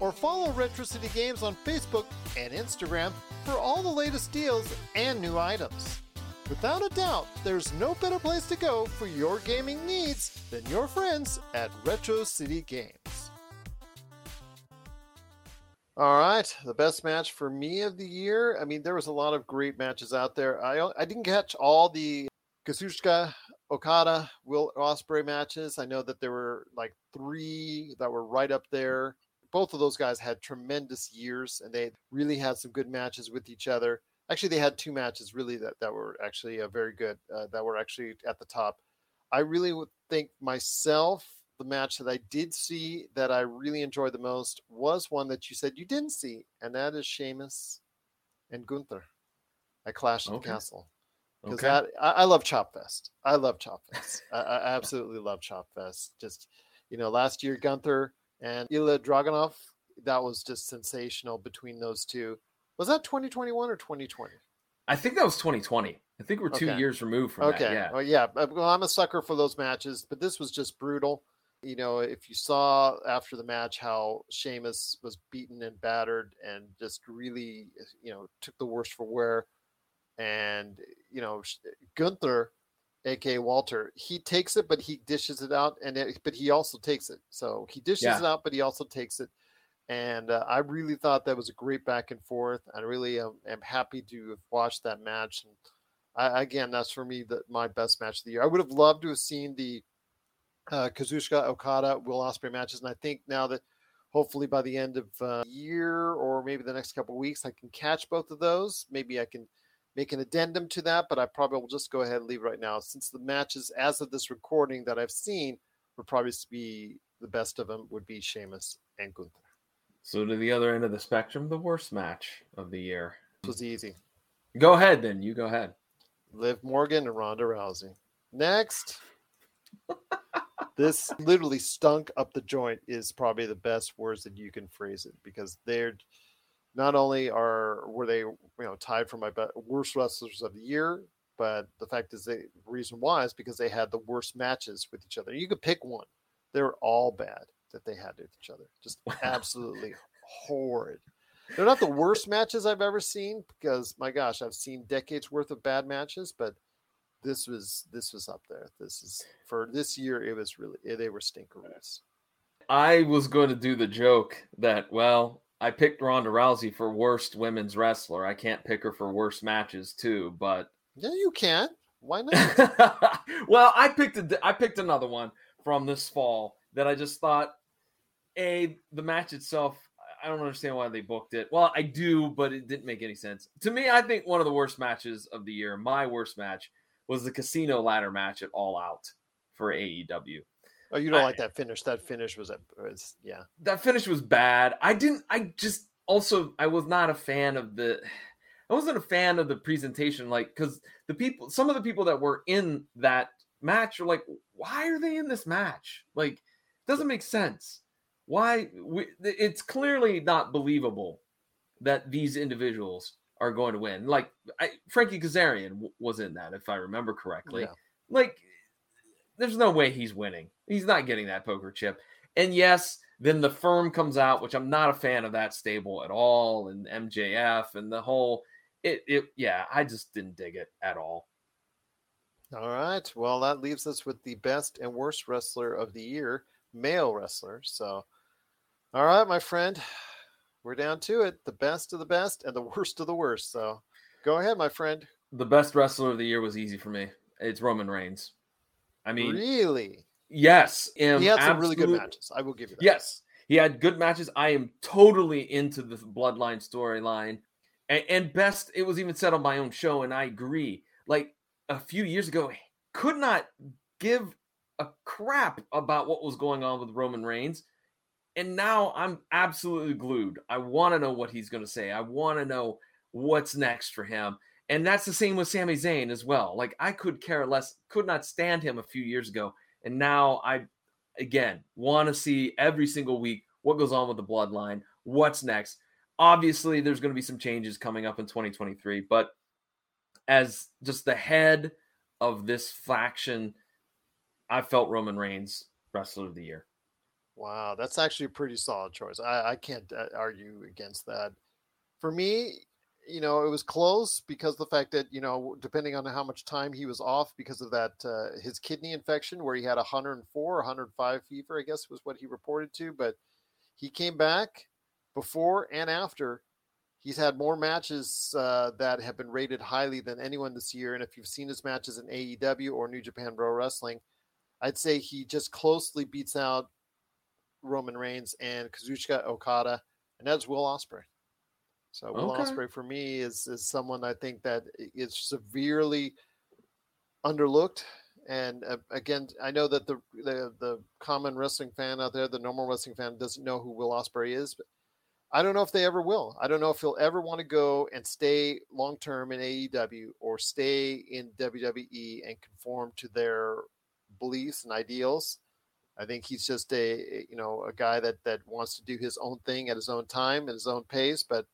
or follow Retro City Games on Facebook and Instagram for all the latest deals and new items. Without a doubt, there's no better place to go for your gaming needs than your friends at Retro City Games. All right, the best match for me of the year. I mean, there was a lot of great matches out there. I I didn't catch all the Kazuchika Okada Will Ospreay matches. I know that there were like three that were right up there. Both of those guys had tremendous years, and they really had some good matches with each other. Actually they had two matches really that, that were actually uh, very good uh, that were actually at the top. I really would think myself the match that i did see that i really enjoyed the most was one that you said you didn't see and that is Sheamus and gunther at clash of okay. the castle because okay. that I, I, love chop fest. I love chop fest. I, I absolutely love chop fest. Just you know last year gunther and Ilja dragunov that was just sensational between those two was that 2021 or 2020? I think that was 2020. I think we're two okay. years removed from okay. that. Yeah. Well, yeah. Uh, well, I'm a sucker for those matches, but this was just brutal. You know, if you saw after the match how Sheamus was beaten and battered and just really, you know, took the worst for wear. And, you know, Gunther, aka Walter, he takes it, but he dishes it out. And, it, but he also takes it. So he dishes yeah. it out, but he also takes it and uh, I really thought that was a great back and forth. I really am, am happy to have watched that match. And I, again, that's for me the, my best match of the year. I would have loved to have seen the uh, Kazuchika Okada Will Ospreay matches, and I think now that hopefully by the end of uh, year or maybe the next couple weeks, I can catch both of those. Maybe I can make an addendum to that, but I probably will just go ahead and leave right now since the matches as of this recording that I've seen would probably be the best of them would be Sheamus and Gunther. So to the other end of the spectrum, the worst match of the year. This was easy. Go ahead then. You go ahead. Liv Morgan and Ronda Rousey. Next. this literally stunk up the joint is probably the best words that you can phrase it because they're not only are were they you know tied for my best, worst wrestlers of the year, but the fact is the reason why is because they had the worst matches with each other. You could pick one. They're all bad that they had with each other. Just absolutely horrid. They're not the worst matches I've ever seen because my gosh, I've seen decades worth of bad matches, but this was this was up there. This is for this year. It was really eh, they were stinkeroos. I was going to do the joke that well, I picked Ronda Rousey for worst women's wrestler. I can't pick her for worst matches too, but yeah, you can. Why not? well, I picked a, I picked another one from this fall that I just thought a the match itself I don't understand why they booked it. Well, I do, but it didn't make any sense. To me, I think one of the worst matches of the year, my worst match, was the casino ladder match at All Out for AEW. Oh, you don't I, like that finish? That finish was, a, was yeah. That finish was bad. I didn't. I just also I was not a fan of the. I wasn't a fan of the presentation, like because the people, some of the people that were in that match are like, why are they in this match? Like, it doesn't make sense. Why? We, it's clearly not believable that these individuals are going to win. Like I, Frankie Kazarian w- was in that, if I remember correctly. Yeah. Like, there's no way he's winning. He's not getting that poker chip. And yes, then the firm comes out, which I'm not a fan of that stable at all, and MJF and the whole. It, it, yeah, I just didn't dig it at all. All right. Well, that leaves us with the best and worst wrestler of the year male wrestler. So, all right, my friend, we're down to it. The best of the best and the worst of the worst. So, go ahead, my friend. The best wrestler of the year was easy for me. It's Roman Reigns. I mean, really? Yes. He had some really good matches. I will give you that. Yes, he had good matches. I am totally into the bloodline storyline. And, and best, it was even said on my own show, and I agree. Like a few years ago, could not give a crap about what was going on with Roman Reigns. And now I'm absolutely glued. I want to know what he's going to say. I want to know what's next for him. And that's the same with Sami Zayn as well. Like I could care less, could not stand him a few years ago. And now I again want to see every single week what goes on with the bloodline, what's next. Obviously, there's going to be some changes coming up in 2023, but as just the head of this faction, I felt Roman Reigns wrestler of the year. Wow, that's actually a pretty solid choice. I, I can't uh, argue against that. For me, you know, it was close because the fact that you know, depending on how much time he was off because of that uh, his kidney infection, where he had 104, 105 fever, I guess was what he reported to. But he came back before and after. He's had more matches uh, that have been rated highly than anyone this year. And if you've seen his matches in AEW or New Japan Pro Wrestling, I'd say he just closely beats out Roman Reigns and Kazuchika Okada, and that's Will Ospreay. So Will Okay. Ospreay for me is is someone I think that is severely underlooked. And uh, again, I know that the, the the common wrestling fan out there, the normal wrestling fan, doesn't know who Will Ospreay is. But I don't know if they ever will. I don't know if he'll ever want to go and stay long term in AEW or stay in WWE and conform to their beliefs and ideals. I think he's just a you know a guy that that wants to do his own thing at his own time at his own pace. But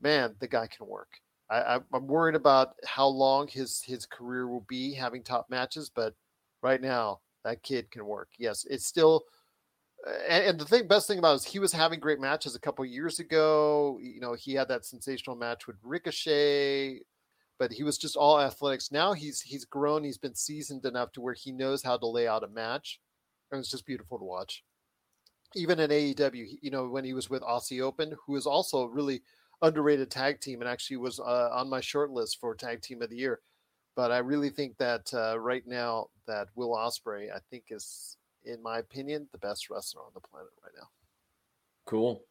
man, the guy can work. I, I'm worried about how long his his career will be having top matches, but right now that kid can work. Yes, it's still. Uh, and, and the thing, best thing about it is he was having great matches a couple years ago. You know, he had that sensational match with Ricochet, but he was just all athletics. Now he's he's grown. He's been seasoned enough to where he knows how to lay out a match, and it's just beautiful to watch. Even in AEW, you know, when he was with Aussie Open, who is also really underrated tag team and actually was uh, on my short list for tag team of the year. But I really think that uh, right now that Will Ospreay, I think is, in my opinion, the best wrestler on the planet right now. Cool.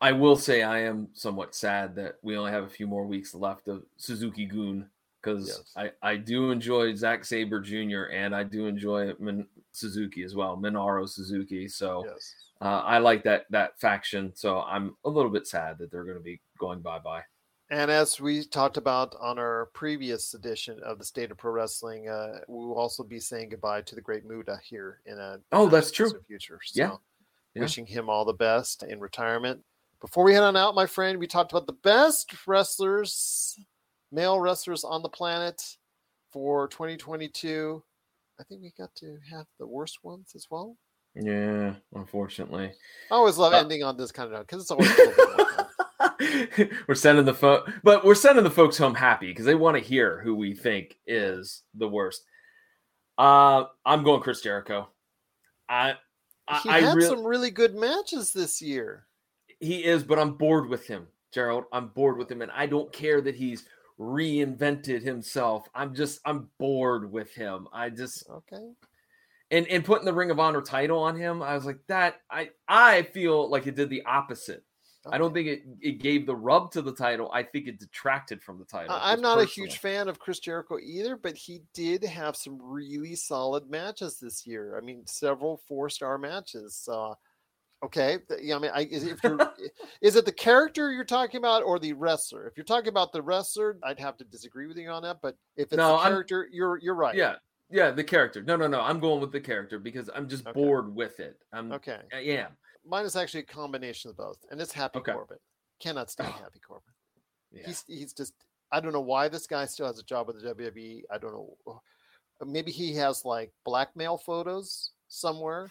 I will say I am somewhat sad that we only have a few more weeks left of Suzuki-gun because Yes. I, I do enjoy Zack Sabre Jr. and I do enjoy Min- Suzuki as well, Minoru Suzuki. So Yes. uh, I like that that faction. So I'm a little bit sad that they're going to be going bye bye. And as we talked about on our previous edition of the State of Pro Wrestling, uh, we will also be saying goodbye to the great Muta here in a Oh, not that's true. Future. So Yeah. Yeah. wishing him all the best in retirement. Before we head on out, my friend, we talked about the best wrestlers, male wrestlers on the planet for 2022. I think we got to have the worst ones as well. Yeah, unfortunately. I always love Uh, ending on this kind of note because it's always a little bit more fun. we're sending the fo- but we're sending the folks home happy because they want to hear who we think is the worst. Uh, I'm going Chris Jericho. I, I, He I had real- some really good matches this year. he is, but I'm bored with him, Gerald. I'm bored with him, and I don't care that he's reinvented himself. I'm just I'm bored with him. I just Okay. and and putting the Ring of Honor title on him, I was like that. I I feel like it did the opposite. I don't think it, it gave the rub to the title. I think it detracted from the title. I'm not a huge fan of Chris Jericho either, but he did have some really solid matches this year. I mean, several four star matches. Uh, okay, yeah. I mean, I, is- if you're, is it the character you're talking about or the wrestler? If you're talking about the wrestler, I'd have to disagree with you on that. But if it's No, the I'm- character, you're you're right. Yeah, yeah, the character. No, no, no. I'm going with the character because I'm just Okay. bored with it. I'm. Okay. I am. Mine is actually a combination of both, and it's Happy Okay. Corbin. Cannot stand Oh. Happy Corbin. Yeah. He's he's just I don't know why this guy still has a job with the WWE. I don't know. Uh, maybe he has like blackmail photos somewhere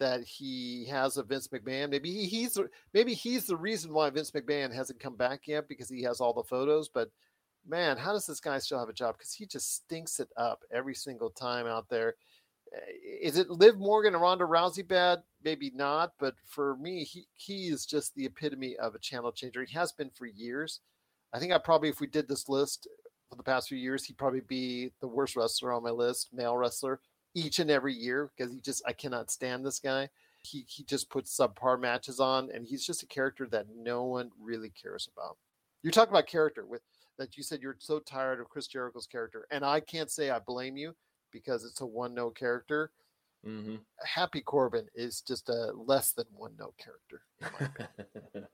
that he has of Vince McMahon. Maybe he, he's maybe he's the reason why Vince McMahon hasn't come back yet because he has all the photos. But man, how does this guy still have a job? Because he just stinks it up every single time out there. Uh, is it Liv Morgan and Ronda Rousey bad? Maybe not, but for me, he he is just the epitome of a channel changer. He has been for years. I think I probably, if we did this list for the past few years, he'd probably be the worst wrestler on my list, male wrestler, each and every year because he just I cannot stand this guy. He he just puts subpar matches on, and he's just a character that no one really cares about. You're talking about character with that you said you're so tired of Chris Jericho's character, and I can't say I blame you because it's a one note character. Mm-hmm. Happy Corbin is just a less than one note character.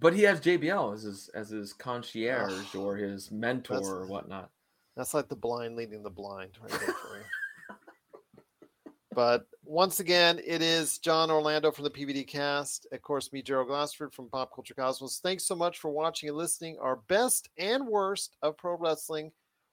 but he has JBL as his as his concierge or his mentor That's- or whatnot. That's like the blind leading the blind right there for you. but once again, it is John Orlando from the PVD cast. Of course, me, Gerald Glassford from Pop Culture Cosmos. Thanks so much for watching and listening. Our best and worst of pro wrestling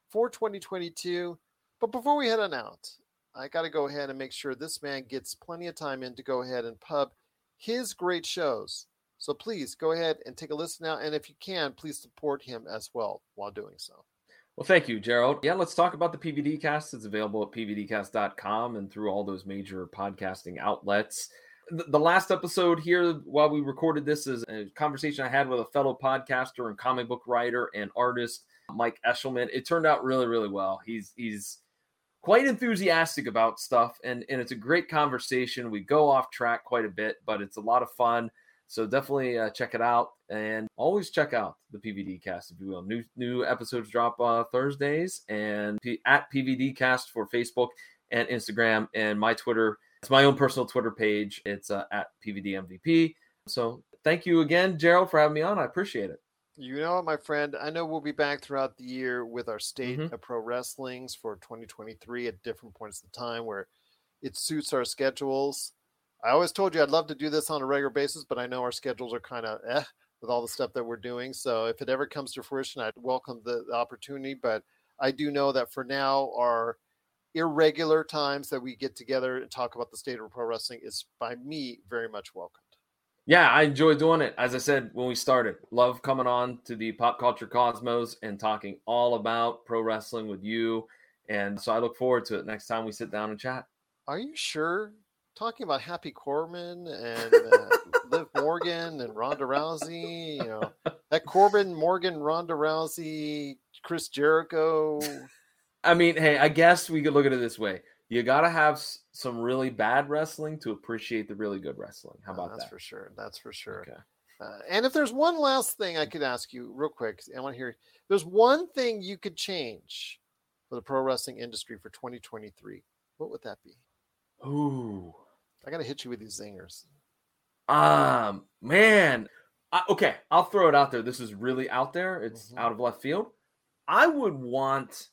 for 2022. But before we head on out, I got to go ahead and make sure this man gets plenty of time in to go ahead and pub his great shows. So please go ahead and take a listen now. And if you can, please support him as well while doing so. Well, thank you, Gerald. Yeah, let's talk about the PVD cast. It's available at pvdcast.com and through all those major podcasting outlets. The, last episode here, while we recorded this, is a conversation I had with a fellow podcaster and comic book writer and artist, Mike Eshelman. It turned out really, really well. He's he's quite enthusiastic about stuff, and and it's a great conversation. We go off track quite a bit, but it's a lot of fun. So definitely uh, check it out, and always check out the PVD cast, if you will. New new episodes drop uh, Thursdays, and P- at PVD cast for Facebook and Instagram, and my Twitter. It's my own personal Twitter page. It's uh, at PVD MVP. So thank you again, Gerald, for having me on. I appreciate it. You know what, my friend? I know we'll be back throughout the year with our state Mhm. of pro wrestlings for 2023 at different points of time where it suits our schedules. I always told you I'd love to do this on a regular basis, but I know our schedules are kind of eh with all the stuff that we're doing. So if it ever comes to fruition, I'd welcome the, the opportunity. But I do know that for now, our irregular times that we get together and talk about the state of pro wrestling is by me very much welcomed. Yeah, I enjoy doing it. As I said when we started, love coming on to the Pop Culture Cosmos and talking all about pro wrestling with you. And so I look forward to it next time we sit down and chat. Are you sure? Talking about Happy Corbin and uh, Liv Morgan and Ronda Rousey, you know, that Corbin, Morgan, Ronda Rousey, Chris Jericho. I mean, hey, I guess we could look at it this way. You got to have some really bad wrestling to appreciate the really good wrestling. How Uh, about that's that? That's for sure. That's for sure. Okay. Uh, and if there's one last thing I could ask you real quick, I want to hear there's one thing you could change for the pro wrestling industry for 2023. What would that be? Ooh. I got to hit you with these zingers. Um, man. I, okay, I'll throw it out there. This is really out there. It's Mhm. out of left field. I would want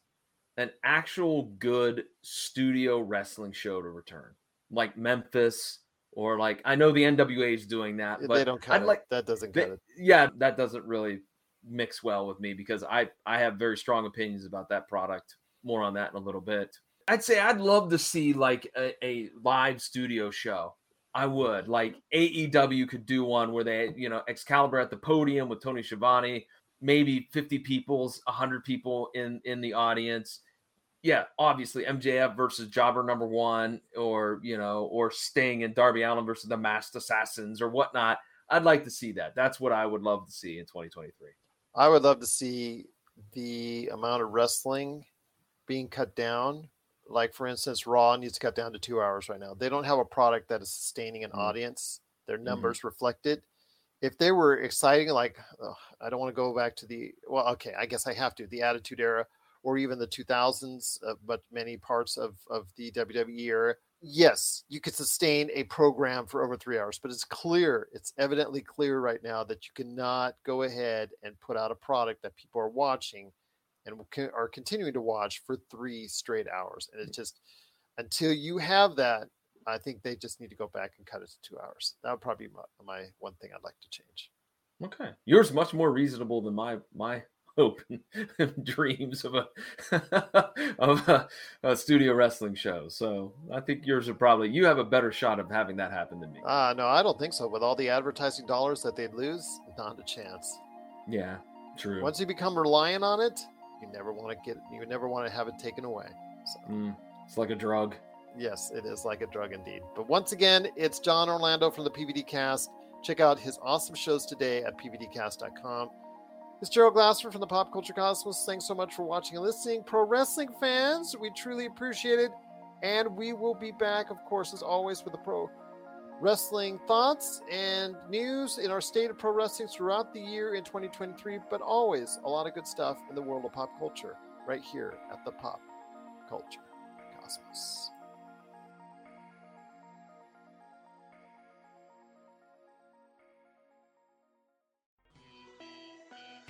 an actual good studio wrestling show to return, like Memphis or like I know the NWA is doing that, but they don't cut I'd it. like that doesn't they- it. yeah, that doesn't really mix well with me because I I have very strong opinions about that product. More on that in a little bit. I'd say I'd love to see like a, a live studio show. I would like AEW could do one where they you know Excalibur at the podium with Tony Schiavone, maybe fifty people's, hundred people in in the audience. Yeah, obviously MJF versus Jobber number one, or you know, or Sting and Darby Allin versus the Masked Assassins or whatnot. I'd like to see that. That's what I would love to see in 2023. I would love to see the amount of wrestling being cut down. Like for instance, Raw needs to cut down to two hours right now. They don't have a product that is sustaining an Mm. audience. Their numbers reflect it. If they were exciting, like ugh, I don't want to go back to the well, okay, I guess I have to the Attitude Era or even the 2000s, uh, but many parts of of the WWE era. Yes, you could sustain a program for over three hours, but it's clear, it's evidently clear right now that you cannot go ahead and put out a product that people are watching and are continuing to watch for three straight hours. And it's just until you have that, I think they just need to go back and cut it to two hours. That would probably be my, my one thing I'd like to change. Okay, yours much more reasonable than my my hope and dreams of a of a, a studio wrestling show. So I think yours are probably you have a better shot of having that happen than me. Ah, no, I don't think so. With all the advertising dollars that they'd lose, not a chance. Yeah, true. Once you become reliant on it, you never want to get, you never want to have it taken away. So. Mm, it's like a drug. Yes, it is like a drug indeed. But once again, it's John Orlando from the PVD Cast. Check out his awesome shows today at pvdcast.com. It's Gerald Glassford from the Pop Culture Cosmos. Thanks so much for watching and listening. Pro wrestling fans, we truly appreciate it. And we will be back, of course, as always, with the pro wrestling thoughts and news in our state of pro wrestling throughout the year in 2023, but always a lot of good stuff in the world of pop culture right here at the Pop Culture Cosmos.